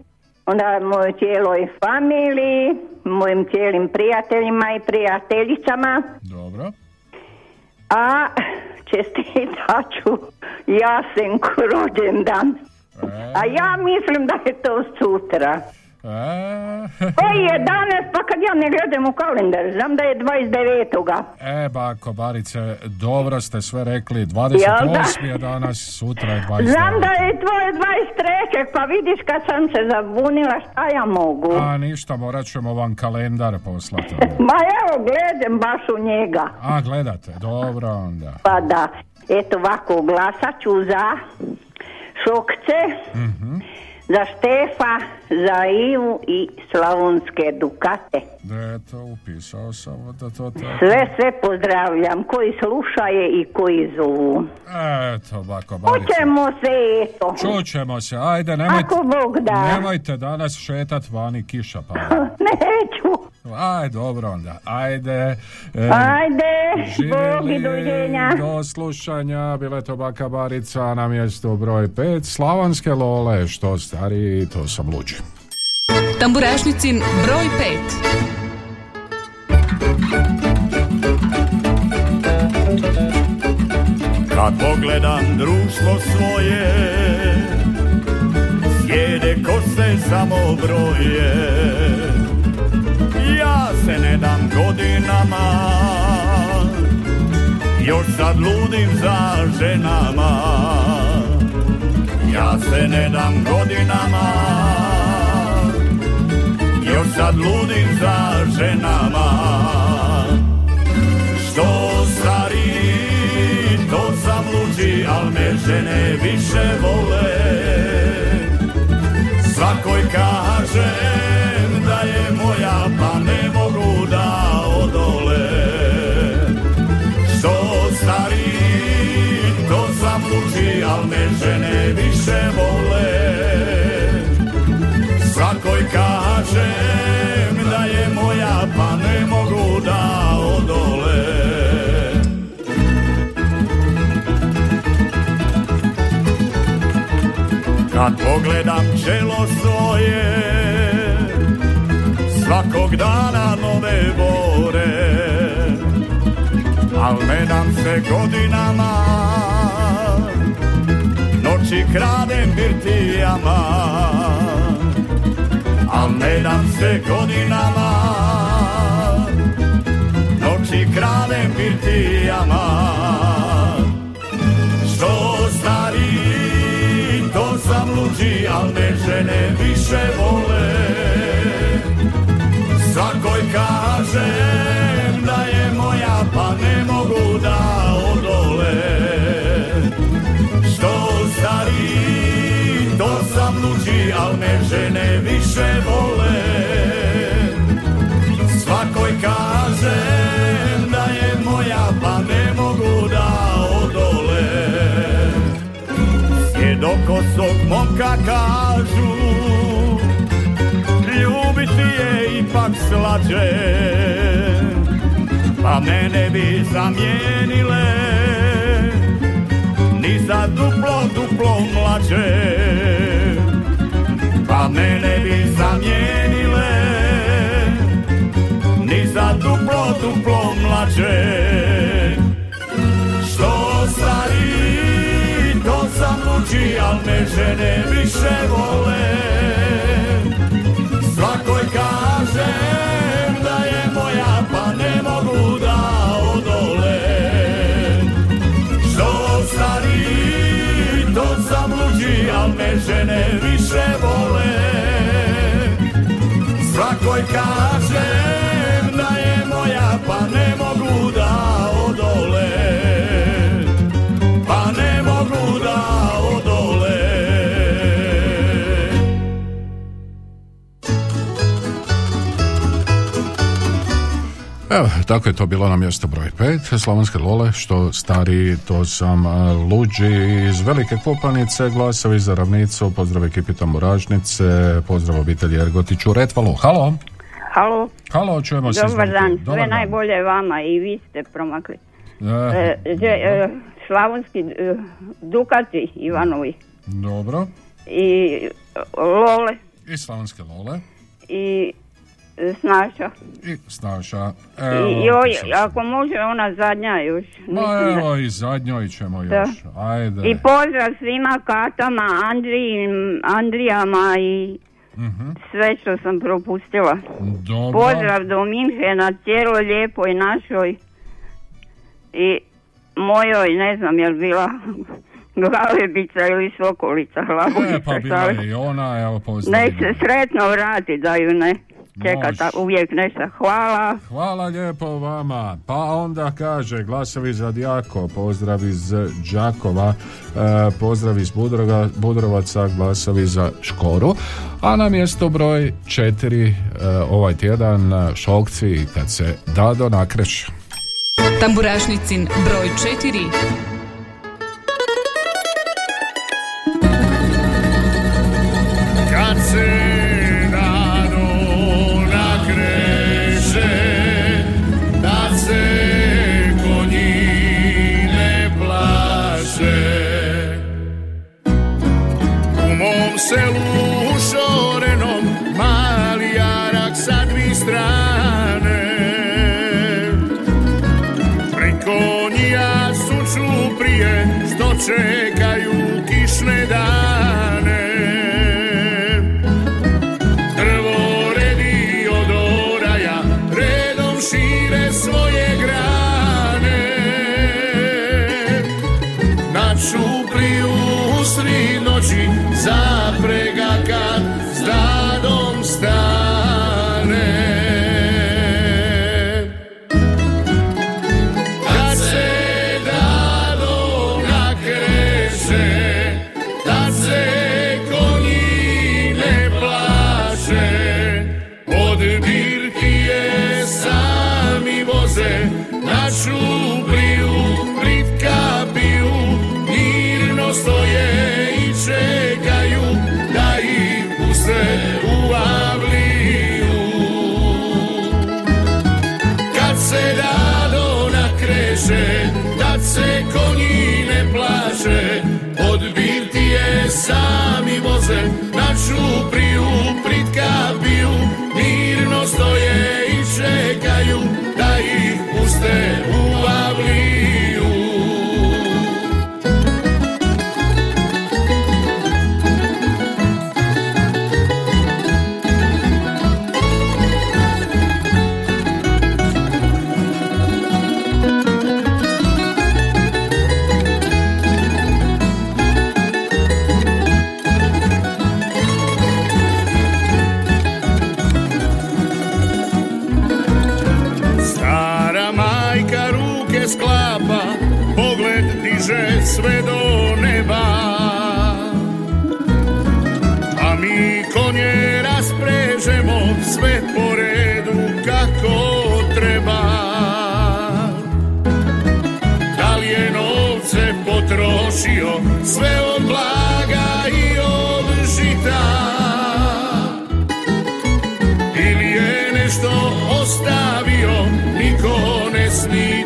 onda mojoj cijeloj familiji, mojim cijelim prijateljima i prijateljicama, Dobro. a čestitat ću Jasenku rođendan. A ja mislim da je to sutra. Koji je danas, pa kad ja ne gledam u kalendar, znam da je 29. E, bako Barice, dobro ste sve rekli, 28. je danas, sutra je 29. Znam da je tvoje 23. pa vidiš kad sam se zabunila šta ja mogu. A ništa, morat ćemo vam kalendar poslati. Ma evo, gledam baš u njega. A, gledate, dobro onda. Pa da, eto ovako, glasat ću za Šokce, Mhm. za Štefa, za Ivu i Slavonske Dukate. Eto, upisao sam da to tako. Sve, sve pozdravljam, koji slušaje i koji zovu. Eto, bako Barice. Hoćemo se, eto. Čućemo se, ajde, nemojte, Ako Bog da. nemojte danas šetat vani kiša pada. Neću. Aj, dobro onda, ajde. e, Ajde, živjeli, Bog i doviđenja. Do slušanja, bila je to baka Barica na mjestu broj 5, Slavonske Lole, što stariji, to sam luđi. Tamburašnicin broj 5. Kad pogledam društvo svoje Sjede kose samo broje se ne dam godinama. Još sad ludim za ženama. Ja se ne dam godinama. Još sad ludim za ženama. Što stari to sam luđi Al me žene više vole. Svakoj kažem da je moja Pa ne mogu da odole. Što stari to sam luđi Al me žene više vole. Svakoj kažem da je moja Pa ne mogu da odole. Kad pogledam čelo svoje Svakog dana nove bore Al ne dam se godinama Noći kradem birtijama. Al ne dam se godinama Noći kradem birtijama. Što stari to sam luđi, al me žene više vole. Svakoj kažem da je moja, pa ne mogu da odole. Što stari, to sam luđi, al me žene više vole. Svakoj kažem da je moja, pa ne mogu da odole. Sjedokosog momka kažu je ipak slađe Pa mene bi zamijenile. Ni za duplo, duplo mlađe Pa mene bi zamijenile. Ni za duplo, duplo mlađe. Što stari to sam al me žene više vole. Kažem da je moja, pa ne mogu da odole. Što stari, to sam luđi, al me žene više vole. Svakoj kažem Evo, tako je to bilo na mjesto broj 5, Slavonske Lole, što stari, to sam a, luđi iz Velike Kopanice, glasovi za ravnicu, pozdrav ekipi Tamburažnice, pozdrav obitelji Ergotić u Retvalu. Halo, Halo, halo, čujemo se. dobar dan, sve dan. najbolje vama i vi ste promakli. E, E, e, slavonski e, Dukati Ivanovi dobro, i e, Lole i Slavonske Lole, i e, Snaša. i Snaša. I Evo, joj, pisao sam. ako može ona zadnja još. Ma mislim da- evo i zadnjoj ćemo Da. još. Ajde. I pozdrav svima katama, Andriji, Andrijama i Mhm. sve što sam propustila. Dobro. Pozdrav do Minhena, cijeloj lijepoj našoj i mojoj, ne znam je li bila Galebica ili Sokolica, Hlabunica, E, pa bila je i ona, evo pozdrav. Nek se sretno vrati da ju ne čeka ta, uvijek nešto. Hvala. Hvala lijepo vama. Pa onda kaže glasovi za Dijako, pozdrav iz Đakova, e, pozdrav iz Budroga, Budrovaca, glasovi za Škoru. A na mjesto broj četiri e, ovaj tjedan e, Šokci kad se Dado nakreće. Tamburašnicin broj 4. sami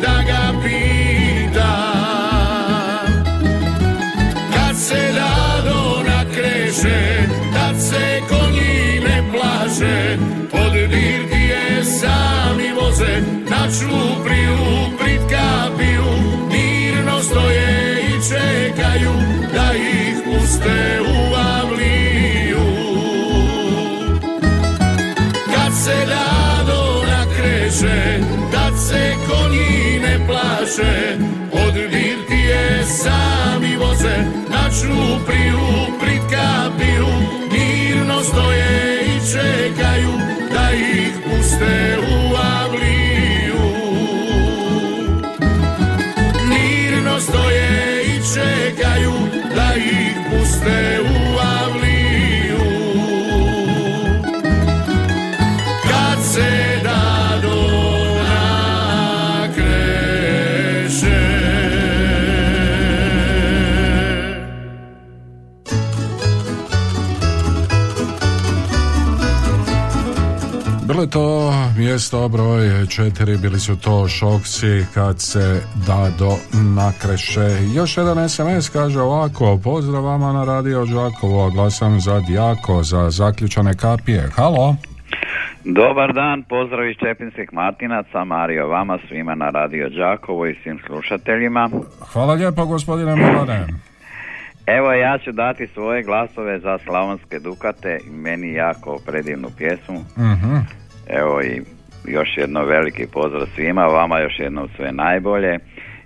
da ga pita. Kad se rado nakreše, se konji ne plaše, od birtije sami voze, na čupriju ne plaše, od birtije sami voze, na čupriju prit kapiju, mirno stoje i čekaju da ih puste u avliju. Mirno stoje i čekaju da ih puste u Bilo je to mjesto broj četiri, bili su to šokci kad se dado nakreše. Još jedan SMS kaže ovako, pozdrav vama na radio Đakovo, glasam za Djako, za zaključane kapije. Halo? Dobar dan, pozdrav iz Čepinskih Martinaca, Mario vama svima na Radio Đakovo i svim slušateljima. Hvala lijepo gospodine Milane. Evo ja ću dati svoje glasove za Slavonske Dukate i meni jako predivnu pjesmu. Mhm. Evo i još jedno veliki pozdrav svima, vama još jednom sve najbolje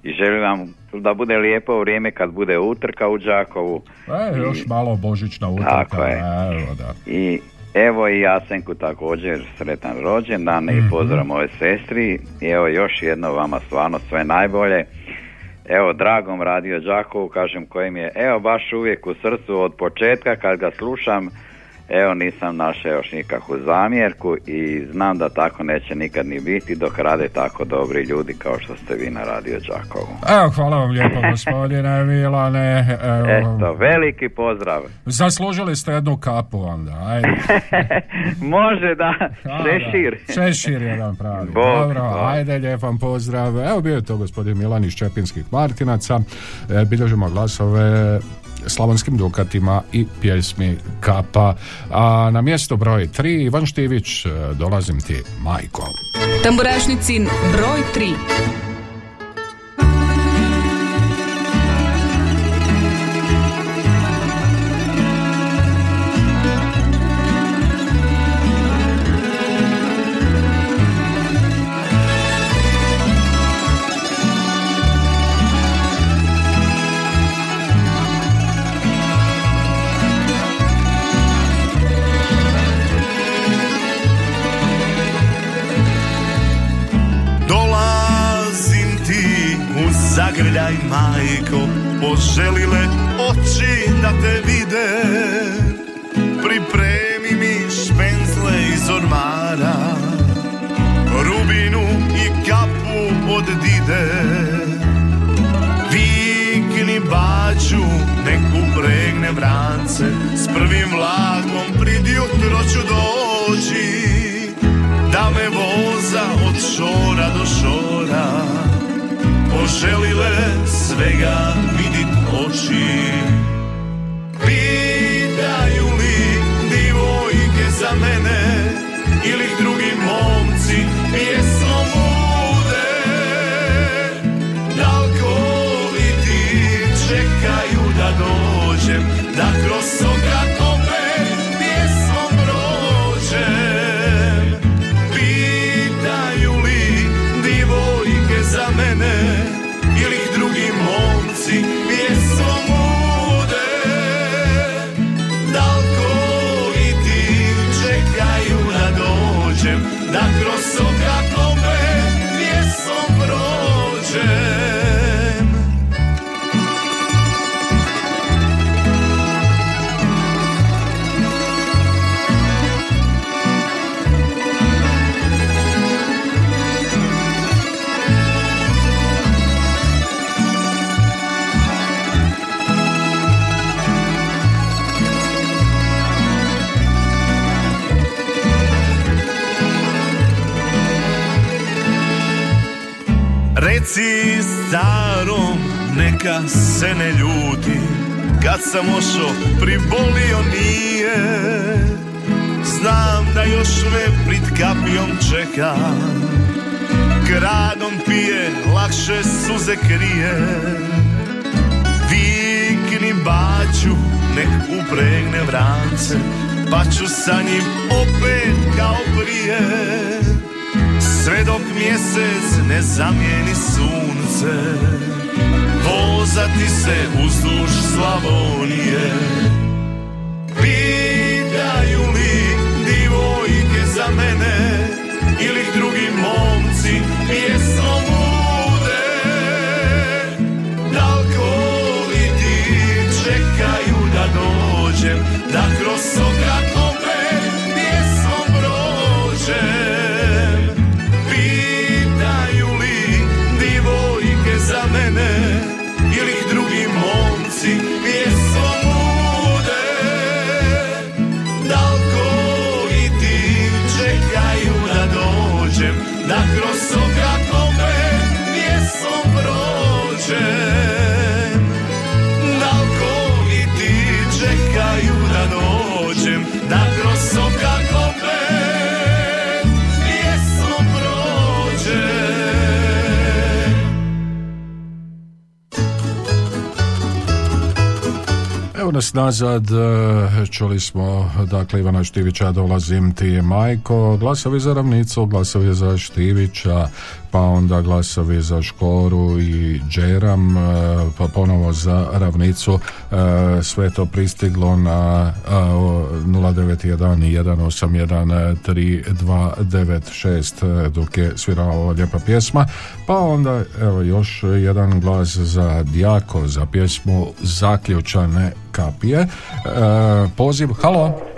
i želim vam da bude lijepo vrijeme kad bude utrka u Đakovu. E, još malo božićna utrka. Tako je. Evo da. I evo i Jasenku također sretan rođendan Mhm. i pozdrav moje sestri. I evo još jedno vama stvarno sve najbolje. Evo dragom radio Đakovu kažem kojim je evo baš uvijek u srcu od početka kad ga slušam evo nisam našao još nikakvu zamjerku i znam da tako neće nikad ni biti dok rade tako dobri ljudi kao što ste vi na radio Đakovu. Evo, hvala vam lijepo gospodine Milane. Evo, Eto, veliki pozdrav. Zaslužili ste jednu kapu onda, ajde. Može da, A, šešir. da. Šešir jedan pravi. Bog, Dobro, Bog. ajde, lijep vam pozdrav. Evo bio je to gospodin Milan iz Čepinskih Martinaca. E, bilježimo glasove slavonskim dukatima i pjesmi Kapa. A na mjesto broj 3 Ivan Štivić, e, dolazim ti majko. Tamburašnicin broj 3. majko poželile oči da te vide. Pripremi mi špenzle iz ormara Rubinu i kapu od dide. Vikni baču, neku pregne vrance S prvim vlakom prid jutro ću doći Da me voza od šora do šora Poželile svega vidit oči. Pitaju li divojke za mene ili drugi momci pjesmom neka se ne ljuti Kad sam ošo, pribolio nije. Znam da još me prid kapijom čeka. Gradom pije, lakše suze krije. Vikni baću, nek upregne vrance Pa ću sa njim opet kao prije. Sve dok mjesec ne zamijeni sunce Vozati se uzduž Slavonije. Pitaju li divojke za mene Ili drugi momci pjesmom bude? Dalkoviti čekaju da dođem Da nas nazad, e, čuli smo, dakle, Ivana Štivića, dolazim ti je majko, glasovi za ravnicu, glasovi za Štivića, pa onda glasovi za Škoru i Džeram, e, pa ponovo za ravnicu, e, sve to pristiglo na e, o, 091 181 dok je svirala ova lijepa pjesma, pa onda evo još jedan glas za Djako, za pjesmu Zaključane kapije. E, poziv, halo?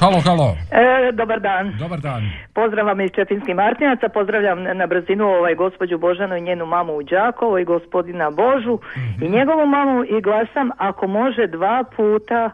Halo, halo. E, dobar dan. Dobar dan. Pozdrav vam iz Čepinskih Martinaca, pozdravljam na brzinu ovaj gospođu Božanu i njenu mamu u Đakovo i gospodina Božu i njegovu mamu i glasam ako može dva puta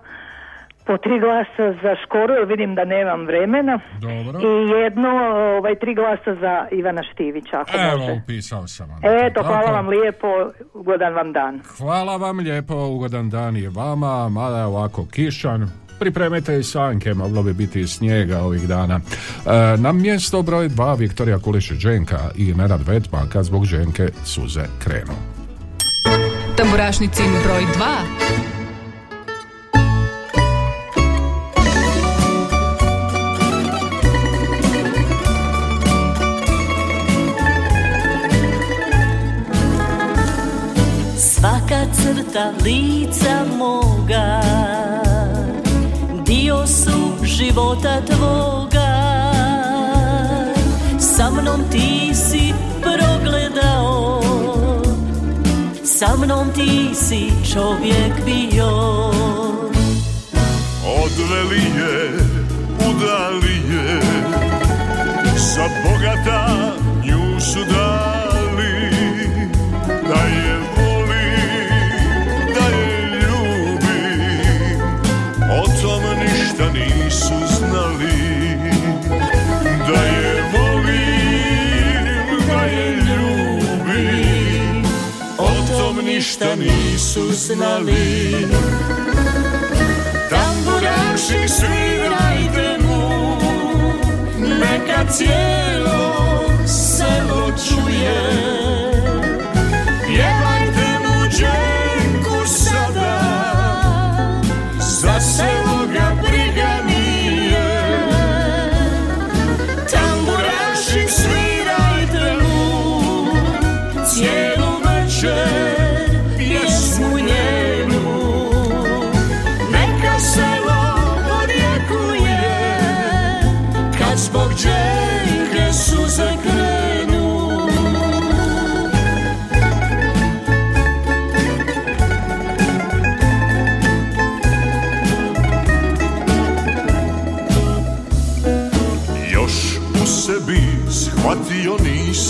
po tri glasa za Škoru, jer vidim da nemam vremena. Dobro. I jedno, ovaj, tri glasa za Ivana Štivića, ako Evo, može. upisao sam vam. Eto, hvala Tako. vam lijepo, ugodan vam dan. Hvala vam lijepo, ugodan dan je vama, mada je ovako kišan. Pripremite i sanke, moglo bi biti snijega ovih dana. E, na mjesto broj dva Viktorija Kulišić Dženka i Nenad Vetma, kad zbog Dženke suze krenu. Tamburašnicin broj 2. Svaka crta lica moga su života tvoga. Sa mnom ti si progledao. Sa mnom ti si čovjek bio. Odveli je, udali je. Za bogata nju su dali nisu znali Da je volim, da je ljubim. Ništa nisu znali. Tamburaši svirajte mu. Neka cijelo selo čuje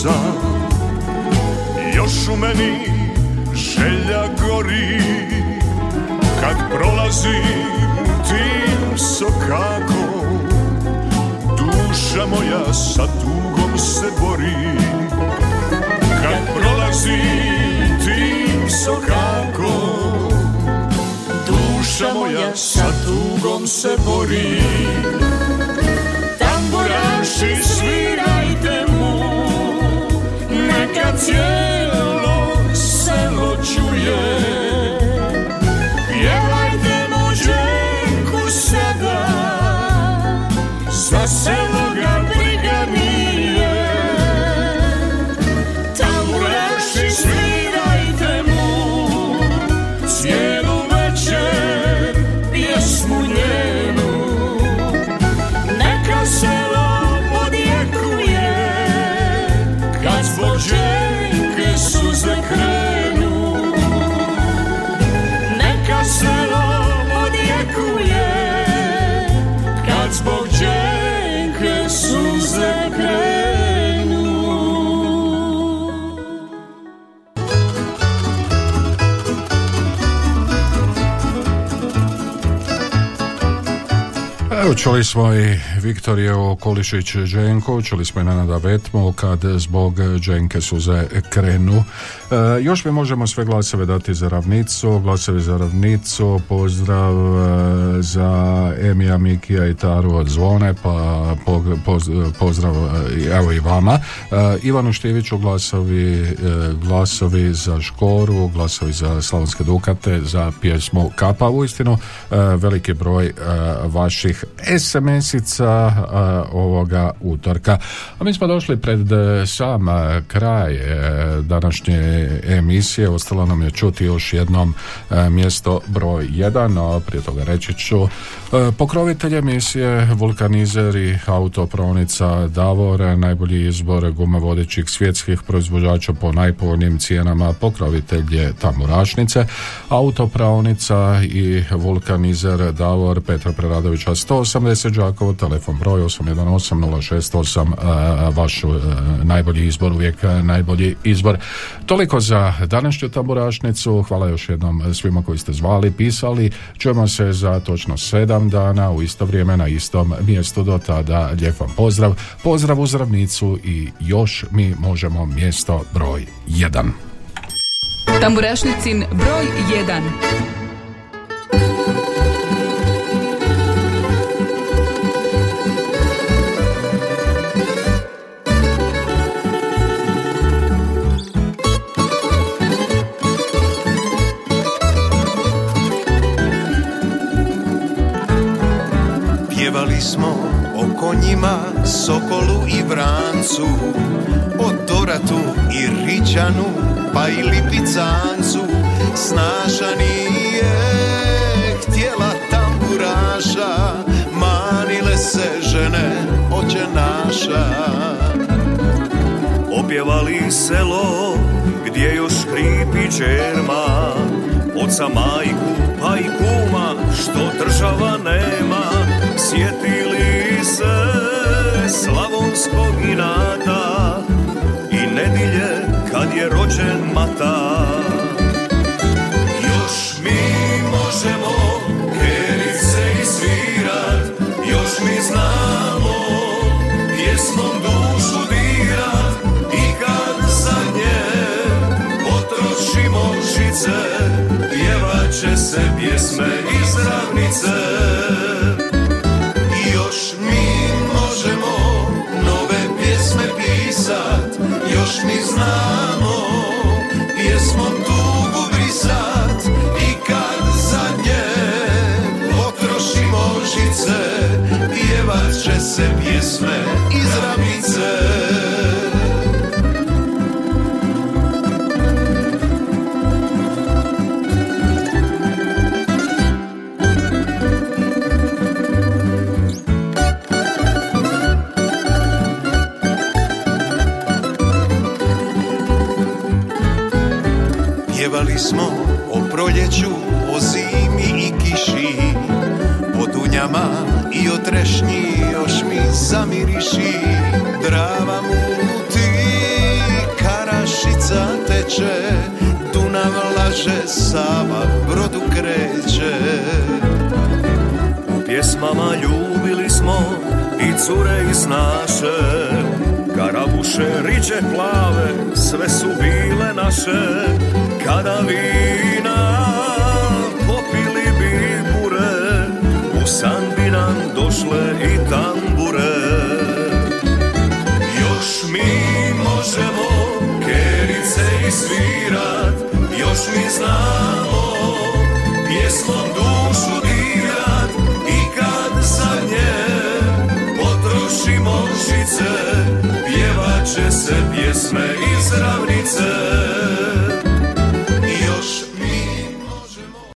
nisam Još u meni želja gori. Kad prolazim tim sokakom Duša moja sa tugom se bori. Kad prolazim tim sokakom Duša moja sa tugom se bori. Tamburaši svirajte mu Neka cijelo selo čuje Evo čuli smo i Viktorijevo Kolišić Đenko, čuli smo i Nenada Vetmo kad zbog Đenke suze krenu. E, još mi možemo sve glasove dati za ravnicu, glasovi za ravnicu, pozdrav e, za Emija, Mikija i Taru od Zvone, pa po- poz- pozdrav e, evo i vama. E, Ivanu Štiviću glasovi, e, glasovi za Škoru, glasovi za Slavonske Dukate, za pjesmu Kapa. Uistinu e, veliki broj vaših SMS-ica e, ovoga utorka. A mi smo došli pred e, sam e, kraj e, današnje emisije. Ostalo nam je čuti još jednom mjesto broj 1, a prije toga reći ću pokrovitelj emisije Vulkanizer i autopravnica Davor, najbolji izbor gumovodećih svjetskih proizvođača po najpovoljnijim cijenama, pokrovitelj je Tamurašnice, autopravnica i Vulkanizer Davor Petra Preradovića 180 Đakovo, telefon broj 818 068 vaš e, najbolji izbor, uvijek e, najbolji izbor. Toliko za današnju tamburašnicu, hvala još jednom svima koji ste zvali, pisali, čujemo se za točno sedam dana u isto vrijeme na istom mjestu do tada, lijep vam pozdrav, pozdrav uz ravnicu i još mi možemo mjesto broj 1. Tamburašnicin broj 1. smo o konjima, sokolu i vrancu, o doratu i ričanu, pa i lipicancu. Snaša nije htjela tamburaša, manile se žene oče naša. Opjevali selo gdje još škripi čerma Oca majku pa i kuma što država nema Sjetili se slavonskog inata I nedilje kad je rođen mata. Još mi možemo kerice svirat Još mi znamo pjesmom dušu dirat I kad za nje potrošimo žice pjesme iz ravnice se pjesme iz ravnice. Pjevali smo o proljeću, o zimi i kiši O dunjama i o trešnji još mi zamiriši Drava muti, karašica teče Dunav laže, Sava brodu kreće. U pjesmama ljubili smo i cure iz naše Karabuše, riđe plave, sve su bile naše. Kada vina popili bi bure U san bi nam došle i tambure svirat Još mi znamo pjesmom dušu dirat I kad za nje potrošimo žice Pjevat će se pjesme iz ravnice